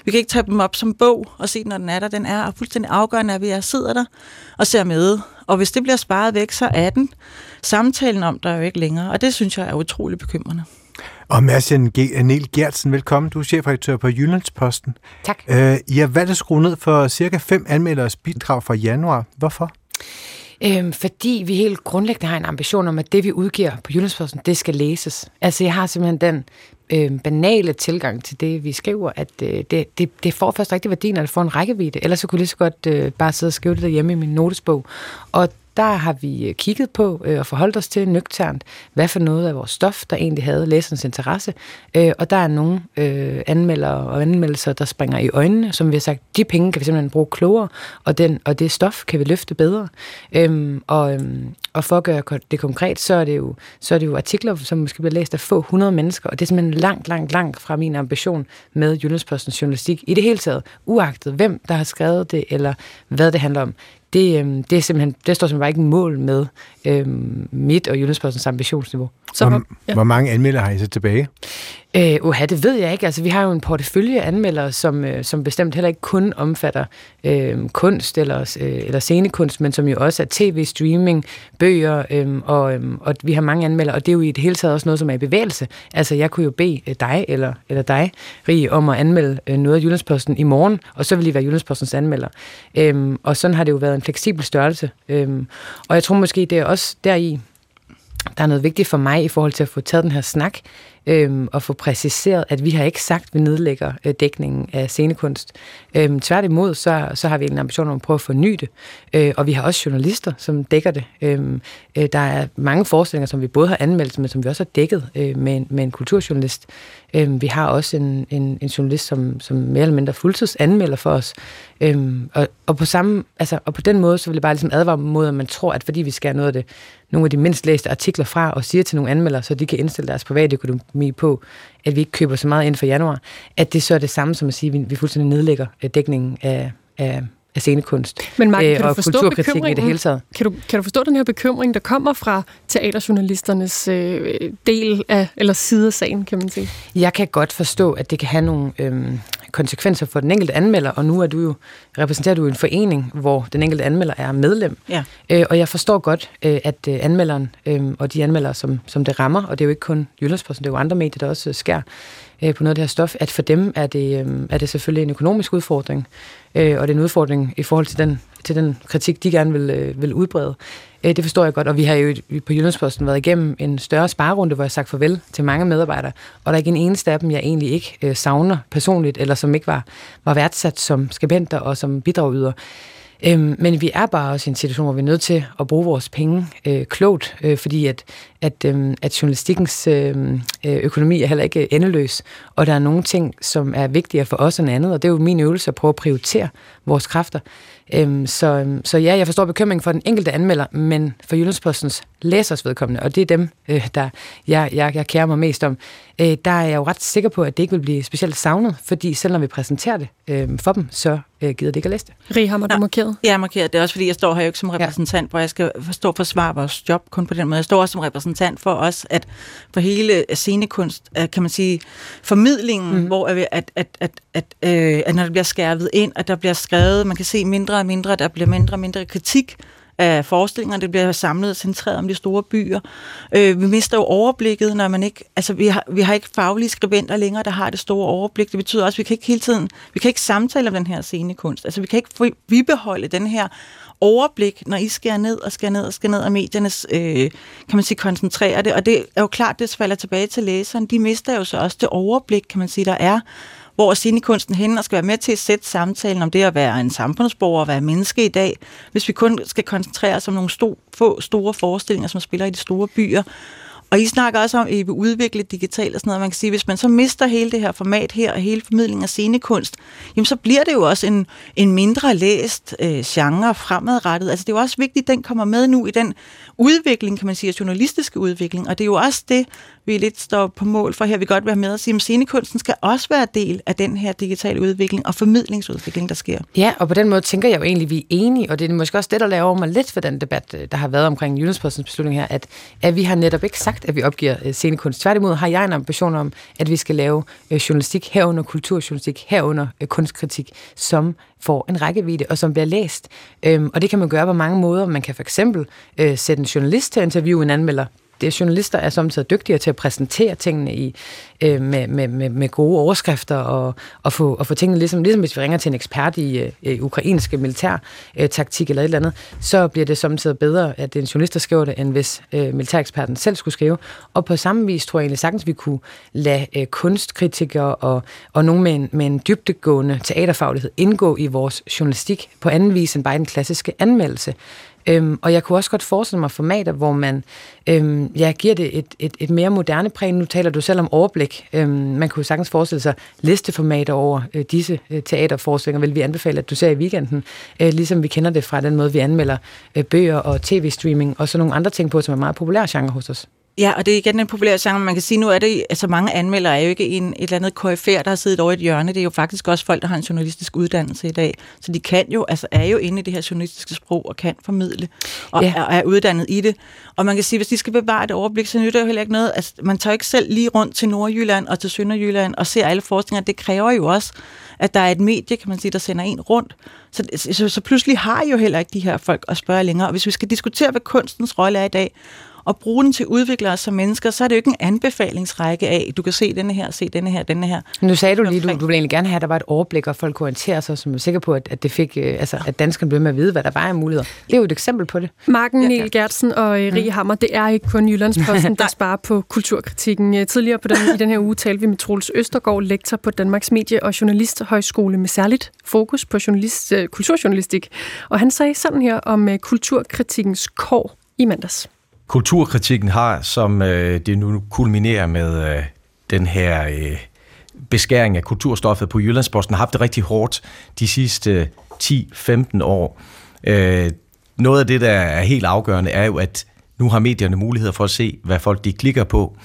Vi kan ikke tage dem op som bog og se den, når den er der. Den er fuldstændig afgørende, at vi er, sidder der og ser med. Og hvis det bliver sparet væk, så er den samtalen om der jo ikke længere. Og det synes jeg er utrolig bekymrende. Og Madsen G. Niel Gertsen, velkommen. Du er chefredaktør på Jyllandsposten. Tak. Øh, I har valgt at skrue ned for cirka fem anmelders bidrag fra januar. Hvorfor? Øhm, fordi vi helt grundlæggende har en ambition om, at det, vi udgiver på Jyllandsposten, det skal læses. Altså, jeg har simpelthen den øh, banale tilgang til det, vi skriver, at øh, det, det, det får først rigtig værdi, når det får en rækkevidde. Ellers så kunne jeg lige så godt øh, bare sidde og skrive det derhjemme i min notesbog. Og der har vi øh, kigget på øh, og forholdt os til nøgternt, hvad for noget af vores stof, der egentlig havde læserens interesse. Øh, og der er nogle anmeldere og anmeldelser, der springer i øjnene, som vi har sagt, de penge kan vi simpelthen bruge klogere, og, den, og det stof kan vi løfte bedre. Øhm, og, øhm, og for at gøre det konkret, så er det, jo, så er det jo artikler, som måske bliver læst af få 100 mennesker, og det er simpelthen langt, langt, langt fra min ambition med Jyllandspostens journalistik i det hele taget, uagtet hvem, der har skrevet det, eller hvad det handler om det, øhm, det, er simpelthen, det står simpelthen bare ikke mål med øhm, mit og Jyllandspostens ambitionsniveau. Så, hvor, ja. hvor mange anmelder har I så tilbage? Øh, uha, det ved jeg ikke. Altså, vi har jo en portefølje anmeldere, som, øh, som bestemt heller ikke kun omfatter øh, kunst eller, øh, eller scenekunst, men som jo også er tv, streaming, bøger, øh, og, øh, og vi har mange anmeldere, og det er jo i det hele taget også noget, som er i bevægelse. Altså, jeg kunne jo bede øh, dig eller, eller dig, Rie, om at anmelde øh, noget af Jyllandsposten i morgen, og så vil I være Jyllandspostens anmelder. Øh, og sådan har det jo været en fleksibel størrelse. Øh, og jeg tror måske, det er også deri, der er noget vigtigt for mig i forhold til at få taget den her snak, øhm, og få præciseret, at vi har ikke sagt, at vi nedlægger øh, dækningen af scenekunst. Øhm, tværtimod, så, så har vi en ambition om at prøve at forny det, øh, og vi har også journalister, som dækker det. Øhm, øh, der er mange forestillinger, som vi både har anmeldt, men som vi også har dækket øh, med, en, med en kulturjournalist. Øhm, vi har også en, en, en journalist, som, som mere eller mindre fuldtids anmelder for os. Øhm, og, og, på samme, altså, og på den måde, så vil jeg bare ligesom advare mod, at man tror, at fordi vi skærer noget af det, nogle af de mindst læste artikler fra, og siger til nogle anmeldere, så de kan indstille deres private økonomi på, at vi ikke køber så meget ind for januar, at det så er det samme som at sige, at vi fuldstændig nedlægger øh, dækningen af, af, af scenekunst Men Mark, kan øh, du og forstå kulturkritik i det hele taget. Kan du, kan du forstå den her bekymring, der kommer fra teaterjournalisternes øh, del af, eller side af sagen, kan man sige? Jeg kan godt forstå, at det kan have nogle øh, konsekvenser for den enkelte anmelder, og nu er du jo, repræsenterer du en forening, hvor den enkelte anmelder er medlem. Ja. Øh, og jeg forstår godt, øh, at øh, anmelderen øh, og de anmeldere, som, som det rammer, og det er jo ikke kun Jyllandsposten, det er jo andre medier, der også skær øh, på noget af det her stof, at for dem er det, øh, er det selvfølgelig en økonomisk udfordring, øh, og det er en udfordring i forhold til den, til den kritik, de gerne vil, øh, vil udbrede. Øh, det forstår jeg godt, og vi har jo på Jyllandsposten været igennem en større sparerunde, hvor jeg har sagt farvel til mange medarbejdere, og der er ikke en eneste af dem, jeg egentlig ikke øh, savner personligt, eller som ikke var, var værdsat som skribenter og som bidragyder. Øhm, men vi er bare også i en situation, hvor vi er nødt til at bruge vores penge øh, klogt, øh, fordi at, at, øh, at journalistikkens øhm, øh, økonomi er heller ikke endeløs, og der er nogle ting, som er vigtigere for os end andet, og det er jo min øvelse at prøve at prioritere vores kræfter. Øhm, så, øhm, så ja, jeg forstår bekymringen for den enkelte anmelder, men for Jyllandspostens læsers vedkommende, og det er dem, øh, der jeg, jeg, jeg kærer mig mest om, øh, der er jeg jo ret sikker på, at det ikke vil blive specielt savnet, fordi selv når vi præsenterer det øh, for dem, så øh, gider det ikke at læse det. Rihammer, du markeret? Jeg er markeret. Det er også, fordi jeg står her jo ikke som repræsentant, ja. hvor jeg skal forstå og forsvare vores job kun på den måde. Jeg står også som repræsentant for os, at for hele scenekunst, øh, kan man sige, formidlingen, mm. hvor at, at, at, at, at, øh, at når der bliver skærvet ind, at der bliver skrevet, man kan se mindre og mindre, der bliver mindre og mindre kritik, af forestillingerne. Det bliver samlet og centreret om de store byer. Øh, vi mister jo overblikket, når man ikke... Altså, vi har, vi har ikke faglige skribenter længere, der har det store overblik. Det betyder også, at vi kan ikke hele tiden... Vi kan ikke samtale om den her scenekunst. Altså, vi kan ikke bibeholde den her overblik, når I skærer ned og skærer ned og skærer ned, og mediernes, øh, kan man sige, koncentrerer det. Og det er jo klart, det falder tilbage til læseren. De mister jo så også det overblik, kan man sige, der er hvor er scenekunsten henne og skal være med til at sætte samtalen om det at være en samfundsborger og være menneske i dag, hvis vi kun skal koncentrere os om nogle sto, få store forestillinger, som spiller i de store byer. Og I snakker også om, at I vil udvikle digitalt og sådan noget. Man kan sige, hvis man så mister hele det her format her, og hele formidlingen af scenekunst, jamen så bliver det jo også en, en mindre læst øh, genre fremadrettet. Altså det er jo også vigtigt, at den kommer med nu i den udvikling, kan man sige, journalistiske udvikling. Og det er jo også det, vi lidt står på mål for her. Vi godt være med at sige, at scenekunsten skal også være del af den her digitale udvikling og formidlingsudvikling, der sker. Ja, og på den måde tænker jeg jo egentlig, at vi er enige, og det er måske også det, der laver mig lidt for den debat, øh, der har været omkring Jyllandspostens beslutning her, at, at vi har netop ikke sagt, at vi opgiver øh, scenekunst. Tværtimod har jeg en ambition om, at vi skal lave øh, journalistik herunder kulturjournalistik, herunder kunstkritik, som får en rækkevidde, og som bliver læst. Øhm, og det kan man gøre på mange måder. Man kan for eksempel øh, sætte en journalist til at interviewe en anmelder journalister er samtidig dygtigere til at præsentere tingene i, øh, med, med, med, med gode overskrifter og, og, få, og få tingene, ligesom, ligesom hvis vi ringer til en ekspert i øh, ukrainske militærtaktik øh, eller et eller andet, så bliver det samtidig bedre, at en journalist, der skriver det, end hvis øh, militæreksperten selv skulle skrive. Og på samme vis tror jeg egentlig sagtens, vi kunne lade øh, kunstkritikere og, og nogen med en, med en dybtegående teaterfaglighed indgå i vores journalistik på anden vis end bare den klassiske anmeldelse. Øhm, og jeg kunne også godt forestille mig formater, hvor man øhm, ja, giver det et, et, et mere moderne præg. Nu taler du selv om overblik. Øhm, man kunne sagtens forestille sig listeformater over øh, disse øh, teaterforestillinger, vil vi anbefale, at du ser i weekenden, øh, ligesom vi kender det fra den måde, vi anmelder øh, bøger og tv-streaming og så nogle andre ting på, som er meget populære genre hos os. Ja, og det er igen en populær genre. Man kan sige, nu er det, altså mange anmeldere er jo ikke en, et eller andet KFR, der har siddet over et hjørne. Det er jo faktisk også folk, der har en journalistisk uddannelse i dag. Så de kan jo, altså er jo inde i det her journalistiske sprog og kan formidle og ja. er, er uddannet i det. Og man kan sige, hvis de skal bevare et overblik, så nytter det jo heller ikke noget. Altså, man tager ikke selv lige rundt til Nordjylland og til Sønderjylland og ser alle forskninger. Det kræver jo også, at der er et medie, kan man sige, der sender en rundt. Så, så, så pludselig har I jo heller ikke de her folk at spørge længere. Og hvis vi skal diskutere, hvad kunstens rolle er i dag, og bruge den til at udvikle os som mennesker, så er det jo ikke en anbefalingsrække af, du kan se denne her, se denne her, denne her. Nu sagde du lige, du, du ville egentlig gerne have, at der var et overblik, og folk kunne orientere sig, som er sikker på, at, at det fik, øh, altså, at danskerne blev med at vide, hvad der var af muligheder. Det er jo et eksempel på det. Marken ja, ja. Gertsen og øh, Rie mm. Hammer, det er ikke kun Jyllandsposten, der sparer på kulturkritikken. Øh, tidligere på den, i den her uge talte vi med Troels Østergaard, lektor på Danmarks Medie- og Journalisthøjskole med særligt fokus på journalist, kulturjournalistik. Og han sagde sådan her om kulturkritikkens kår i mandags. Kulturkritikken har, som øh, det nu kulminerer med øh, den her øh, beskæring af kulturstoffet på Jyllandsposten, haft det rigtig hårdt de sidste øh, 10-15 år. Øh, noget af det, der er helt afgørende, er jo, at nu har medierne mulighed for at se, hvad folk de klikker på.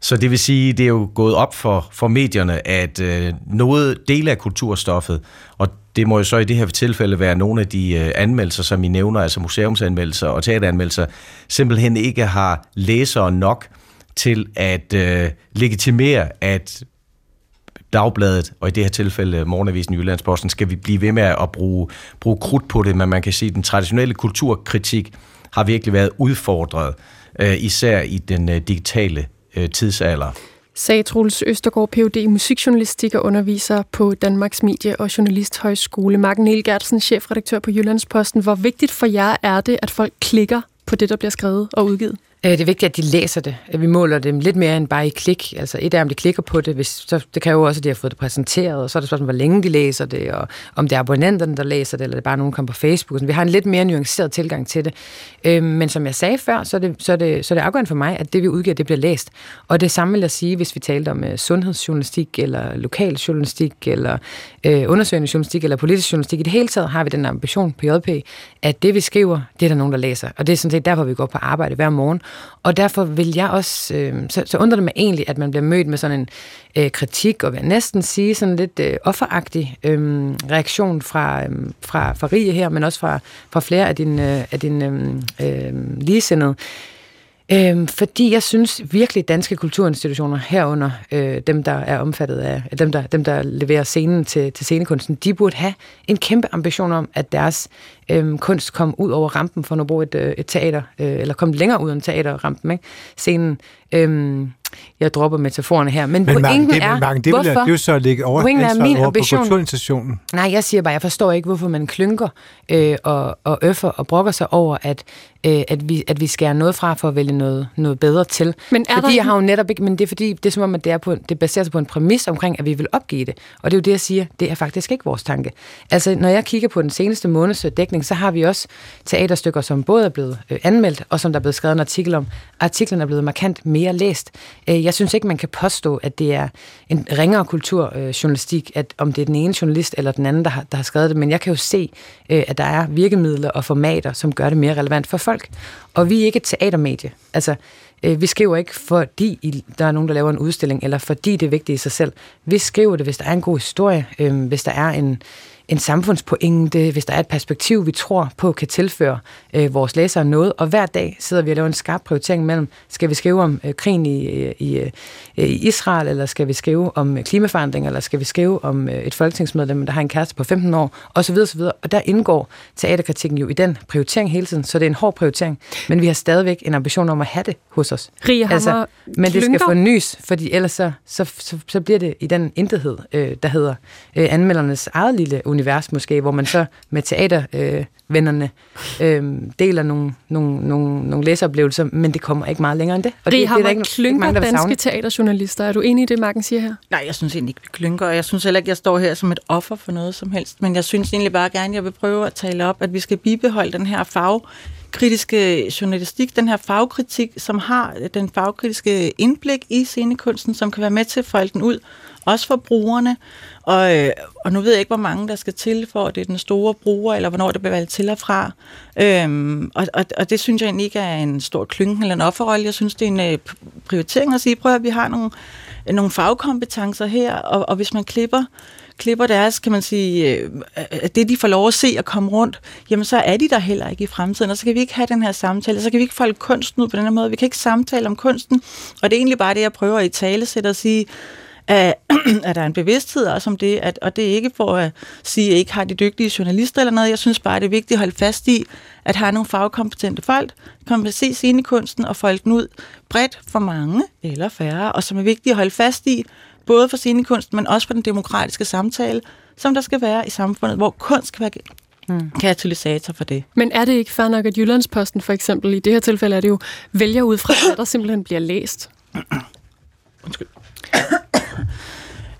Så det vil sige, det er jo gået op for, for medierne, at øh, noget dele af kulturstoffet, og det må jo så i det her tilfælde være nogle af de øh, anmeldelser, som I nævner, altså museumsanmeldelser og teateranmeldelser, simpelthen ikke har læsere nok til at øh, legitimere, at Dagbladet, og i det her tilfælde Morgenavisen Jyllandsposten, skal vi blive ved med at bruge, bruge krudt på det, men man kan sige, at den traditionelle kulturkritik har virkelig været udfordret, øh, især i den øh, digitale øh, tidsalder sagde Troels Østergaard, Ph.D. i musikjournalistik og underviser på Danmarks Medie- og Journalisthøjskole. Marken Niel chefredaktør på Jyllandsposten. Hvor vigtigt for jer er det, at folk klikker på det, der bliver skrevet og udgivet? Øh, det er vigtigt, at de læser det. At vi måler dem lidt mere end bare i klik. Altså et er, om de klikker på det. Hvis, så det kan jo også, at de har fået det præsenteret. Og så er det spørgsmålet, hvor længe de læser det, og om det er abonnenterne, der læser det, eller det er bare nogen, der kommer på Facebook. Så vi har en lidt mere nuanceret tilgang til det. Øhm, men som jeg sagde før, så er, det, så, er det, så er det afgørende for mig, at det, vi udgiver, det bliver læst. Og det samme vil jeg sige, hvis vi talte om øh, sundhedsjournalistik, eller lokaljournalistik, eller øh, undersøgende journalistik, eller politisk journalistik. I det hele taget har vi den ambition på JP, at det, vi skriver, det er der nogen, der læser. Og det er sådan set derfor, vi går på arbejde hver morgen. Og derfor vil jeg også, øh, så, så undrer det mig egentlig, at man bliver mødt med sådan en øh, kritik, og vil jeg næsten sige sådan lidt øh, offeragtig øh, reaktion fra, øh, fra, fra Rie her, men også fra, fra flere af dine, øh, af dine øh, øh, ligesindede. Øhm, fordi jeg synes virkelig, danske kulturinstitutioner herunder, øh, dem der er omfattet af, dem der, dem der leverer scenen til, til scenekunsten, de burde have en kæmpe ambition om, at deres øh, kunst kom ud over rampen, for at bruge et, øh, et teater, øh, eller kom længere ud end teaterrampen, ikke? Scenen. Øh, jeg dropper metaforerne her, men, Men pointen det, er, Marken, det, vil, jeg- det er jo så at lægge over, Pointen er, min over på kulturinstitutionen. Nej, jeg siger bare, jeg forstår ikke, hvorfor man klynker øh, og, og øffer og brokker sig over, at, øh, at, vi, at vi skærer noget fra for at vælge noget, noget bedre til. Men er fordi der jeg har jo netop ikke, men det er fordi, det er som om, at det, er på, det baserer sig på en præmis omkring, at vi vil opgive det. Og det er jo det, jeg siger, det er faktisk ikke vores tanke. Altså, når jeg kigger på den seneste måneds øh, dækning, så har vi også teaterstykker, som både er blevet øh, anmeldt, og som der er blevet skrevet en artikel om. Artiklen er blevet markant mere læst. Øh, jeg synes ikke, man kan påstå, at det er en ringere kulturjournalistik, at om det er den ene journalist eller den anden, der har, der har skrevet det, men jeg kan jo se, øh, at der er virkemidler og formater, som gør det mere relevant for folk. Og vi er ikke et teatermedie. Altså, øh, vi skriver ikke, fordi der er nogen, der laver en udstilling, eller fordi det er vigtigt i sig selv. Vi skriver det, hvis der er en god historie, øh, hvis der er en, en samfundspointe, hvis der er et perspektiv, vi tror på kan tilføre øh, vores læsere noget. Og hver dag sidder vi og laver en skarp prioritering mellem, skal vi skrive om øh, krigen i, i, øh, i Israel, eller skal vi skrive om øh, klimaforandring, eller skal vi skrive om øh, et folketingsmedlem, der har en kæreste på 15 år, osv. osv. Og der indgår teaterkritikken jo i den prioritering hele tiden, så det er en hård prioritering. Men vi har stadigvæk en ambition om at have det hos os. Rie Hammer men det skal fornyes, fordi ellers så, så, så, så bliver det i den intethed, øh, der hedder øh, anmeldernes eget lille univers måske, hvor man så med teatervennerne øh, vennerne, øh, deler nogle, nogle, nogle, nogle læseoplevelser, men det kommer ikke meget længere end det. Og det, det, det er der Hammer ikke, klynker mange, der danske teaterjournalister. Er du enig i det, Marken siger her? Nej, jeg synes egentlig ikke, vi klynker, og jeg synes heller ikke, jeg står her som et offer for noget som helst. Men jeg synes egentlig bare gerne, jeg vil prøve at tale op, at vi skal bibeholde den her fagkritiske journalistik, den her fagkritik, som har den fagkritiske indblik i scenekunsten, som kan være med til at folde den ud, også for brugerne. Og, øh, og nu ved jeg ikke, hvor mange der skal til, for at det er den store bruger, eller hvornår det bliver valgt til og fra. Øhm, og, og, og det synes jeg egentlig ikke er en stor klynken eller en offerrolle. Jeg synes, det er en øh, prioritering at sige, prøv at vi har nogle, nogle fagkompetencer her, og, og hvis man klipper klipper deres, kan man sige, at det de får lov at se og komme rundt, jamen så er de der heller ikke i fremtiden, og så kan vi ikke have den her samtale, så kan vi ikke folde kunsten ud på den her måde, vi kan ikke samtale om kunsten, og det er egentlig bare det, jeg prøver i tale sætte og sige, at, at der er en bevidsthed også om det, at, og det er ikke for at sige, at jeg ikke har de dygtige journalister eller noget, jeg synes bare, det er vigtigt at holde fast i, at have nogle fagkompetente folk, kan se scenekunsten og folde den ud bredt for mange eller færre, og som er vigtigt at holde fast i, både for scenekunsten, men også for den demokratiske samtale, som der skal være i samfundet, hvor kunst kan være mm. katalysator for det. Men er det ikke fair nok, at Jyllandsposten for eksempel, i det her tilfælde er det jo, vælger ud fra, hvad der simpelthen bliver læst?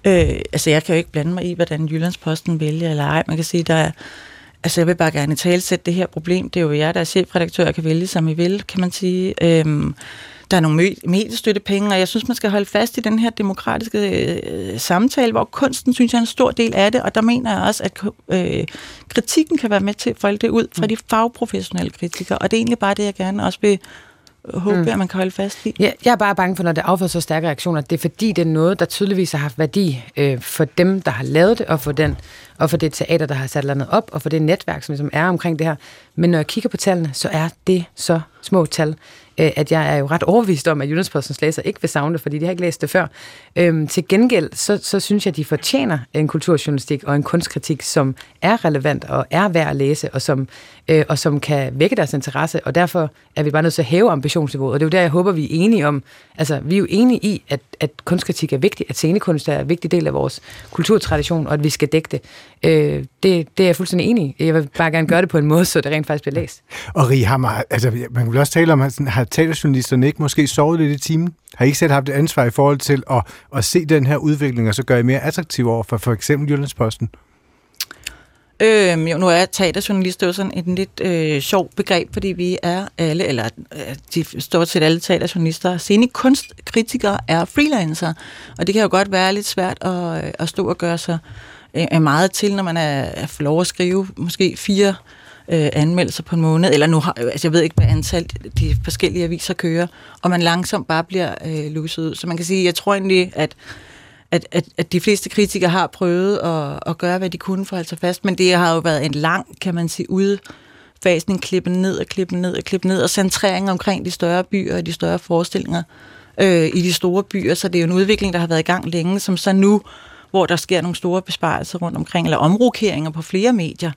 Øh, altså, jeg kan jo ikke blande mig i, hvordan Jyllandsposten vælger eller ej. Man kan sige, der er, altså, jeg vil bare gerne talsætte det her problem. Det er jo jer, der er chefredaktør, kan vælge, som I vil, kan man sige. Øhm, der er nogle mediestøttepenge, og jeg synes, man skal holde fast i den her demokratiske øh, samtale, hvor kunsten, synes jeg, er en stor del af det, og der mener jeg også, at øh, kritikken kan være med til at folde det ud fra de fagprofessionelle kritikere, og det er egentlig bare det, jeg gerne også vil håbe, mm. at man kan holde fast i. Ja, jeg er bare bange for, når det afføder så stærke reaktioner, det er fordi, det er noget, der tydeligvis har haft værdi øh, for dem, der har lavet det, og for, den, og for det teater, der har sat landet op, og for det netværk, som ligesom er omkring det her. Men når jeg kigger på tallene, så er det så små tal, øh, at jeg er jo ret overbevist om, at Jyllandspostens læser ikke vil savne det, fordi de har ikke læst det før. Øhm, til gengæld, så, så synes jeg, at de fortjener en kulturjournalistik og en kunstkritik, som er relevant og er værd at læse, og som, øh, og som kan vække deres interesse, og derfor er vi bare nødt til at hæve ambitionsniveauet, og det er jo der, jeg håber, vi er enige om. Altså, vi er jo enige i, at, at kunstkritik er vigtigt, at scenekunst er en vigtig del af vores kulturtradition, og at vi skal dække det. Øh, det, det er jeg fuldstændig enig i. Jeg vil bare gerne gøre det på en måde, så det rent faktisk bliver læst. Og Rie Hammer, altså man vil også tale om, at sådan, har har teaterjournalisterne ikke måske sovet lidt i timen? Har I ikke selv haft et ansvar i forhold til at, at se den her udvikling, og så gøre I mere attraktiv over for for eksempel Jyllandsposten? Øhm, jo, nu er teaterjournalist jo sådan et lidt øh, sjovt begreb, fordi vi er alle, eller øh, de stort set alle teaterjournalister, scenekunstkritikere er freelancer, og det kan jo godt være lidt svært at, øh, at stå og gøre sig øh, meget til, når man er, er for lov at skrive måske fire øh, anmeldelser på en måned, eller nu har, altså jeg ved ikke, hvad antal de forskellige aviser kører, og man langsomt bare bliver øh, luset ud. Så man kan sige, jeg tror egentlig, at at, at, at de fleste kritikere har prøvet at, at gøre, hvad de kunne for at holde fast, men det har jo været en lang, kan man sige, udfasning, klippe ned og klippe ned og klippe ned, og centrering omkring de større byer og de større forestillinger øh, i de store byer, så det er jo en udvikling, der har været i gang længe, som så nu, hvor der sker nogle store besparelser rundt omkring, eller omrokeringer på flere medier,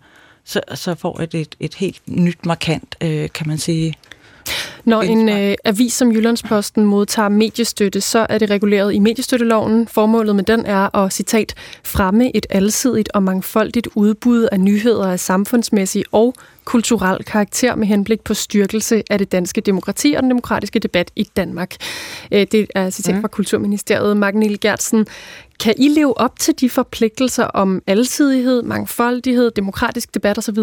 så, så får et, et, et helt nyt markant, øh, kan man sige, når en øh, avis som Jyllandsposten modtager mediestøtte, så er det reguleret i mediestøtteloven. Formålet med den er at, citat, fremme et alsidigt og mangfoldigt udbud af nyheder af samfundsmæssig og kulturel karakter med henblik på styrkelse af det danske demokrati og den demokratiske debat i Danmark. Øh, det er citat mm. fra Kulturministeriet. Magnil Gertsen, kan I leve op til de forpligtelser om alsidighed, mangfoldighed, demokratisk debat osv.,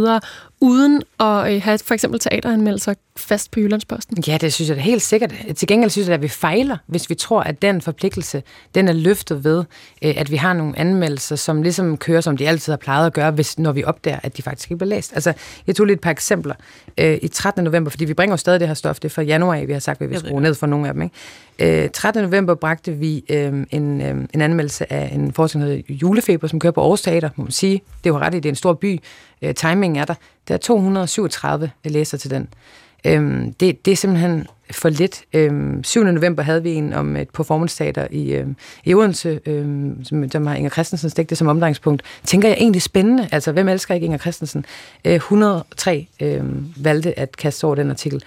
uden at øh, have for eksempel teateranmeldelser fast på Jyllandsposten? Ja, det synes jeg da helt sikkert. Til gengæld synes jeg, at vi fejler, hvis vi tror, at den forpligtelse, den er løftet ved, øh, at vi har nogle anmeldelser, som ligesom kører, som de altid har plejet at gøre, hvis, når vi opdager, at de faktisk ikke bliver læst. Altså, jeg tog lige et par eksempler. Øh, I 13. november, fordi vi bringer jo stadig det her stof, det er fra januar, vi har sagt, at vi vil skrue ned for nogle af dem. Ikke? 13. november bragte vi en, en anmeldelse af en forestilling, Julefeber, som kører på Aarhus Teater, må man sige. Det er jo ret i, det er en stor by. Øh, timingen er der. Der er 237 læser til den. Øhm, det, det er simpelthen for lidt. Øhm, 7. november havde vi en om et performance teater i, øhm, i Odense, øhm, som, som har Inger Christensen stikket det som omdrejningspunkt. Tænker jeg egentlig spændende. Altså, hvem elsker ikke Inger Christensen? Øh, 103 øhm, valgte at kaste over den artikel.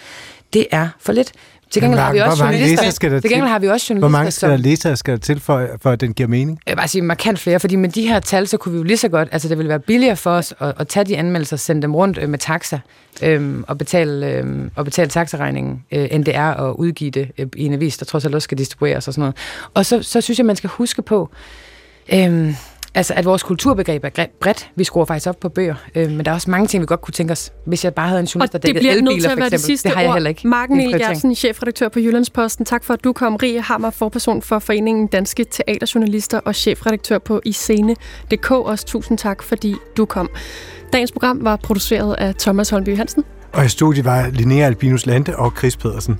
Det er for lidt. Til gengæld har vi også journalister. Skal der til gengæld har vi også journalister. Hvor mange skal der læsere skal der til, for, for at den giver mening? Jeg vil bare sige markant flere, fordi med de her tal, så kunne vi jo lige så godt, altså det ville være billigere for os at, at tage de anmeldelser, sende dem rundt øh, med taxa øhm, og betale, øhm, og betale taxaregningen, øh, end det er at udgive det øh, i en avis, der trods alt også skal distribueres og sådan noget. Og så, så synes jeg, man skal huske på, øhm, Altså, at vores kulturbegreb er bredt. Vi skruer faktisk op på bøger, øh, men der er også mange ting, vi godt kunne tænke os, hvis jeg bare havde en journalist, der dækkede elbiler, for eksempel. Det, sidste det har jeg heller ikke. Marken Niel Gertsen, chefredaktør på Jyllandsposten. Tak for, at du kom. Rie Hammer, forperson for Foreningen Danske Teaterjournalister og chefredaktør på iscene.dk. Også tusind tak, fordi du kom. Dagens program var produceret af Thomas Holmby Hansen. Og i studiet var Linnea Albinus Lande og Chris Pedersen.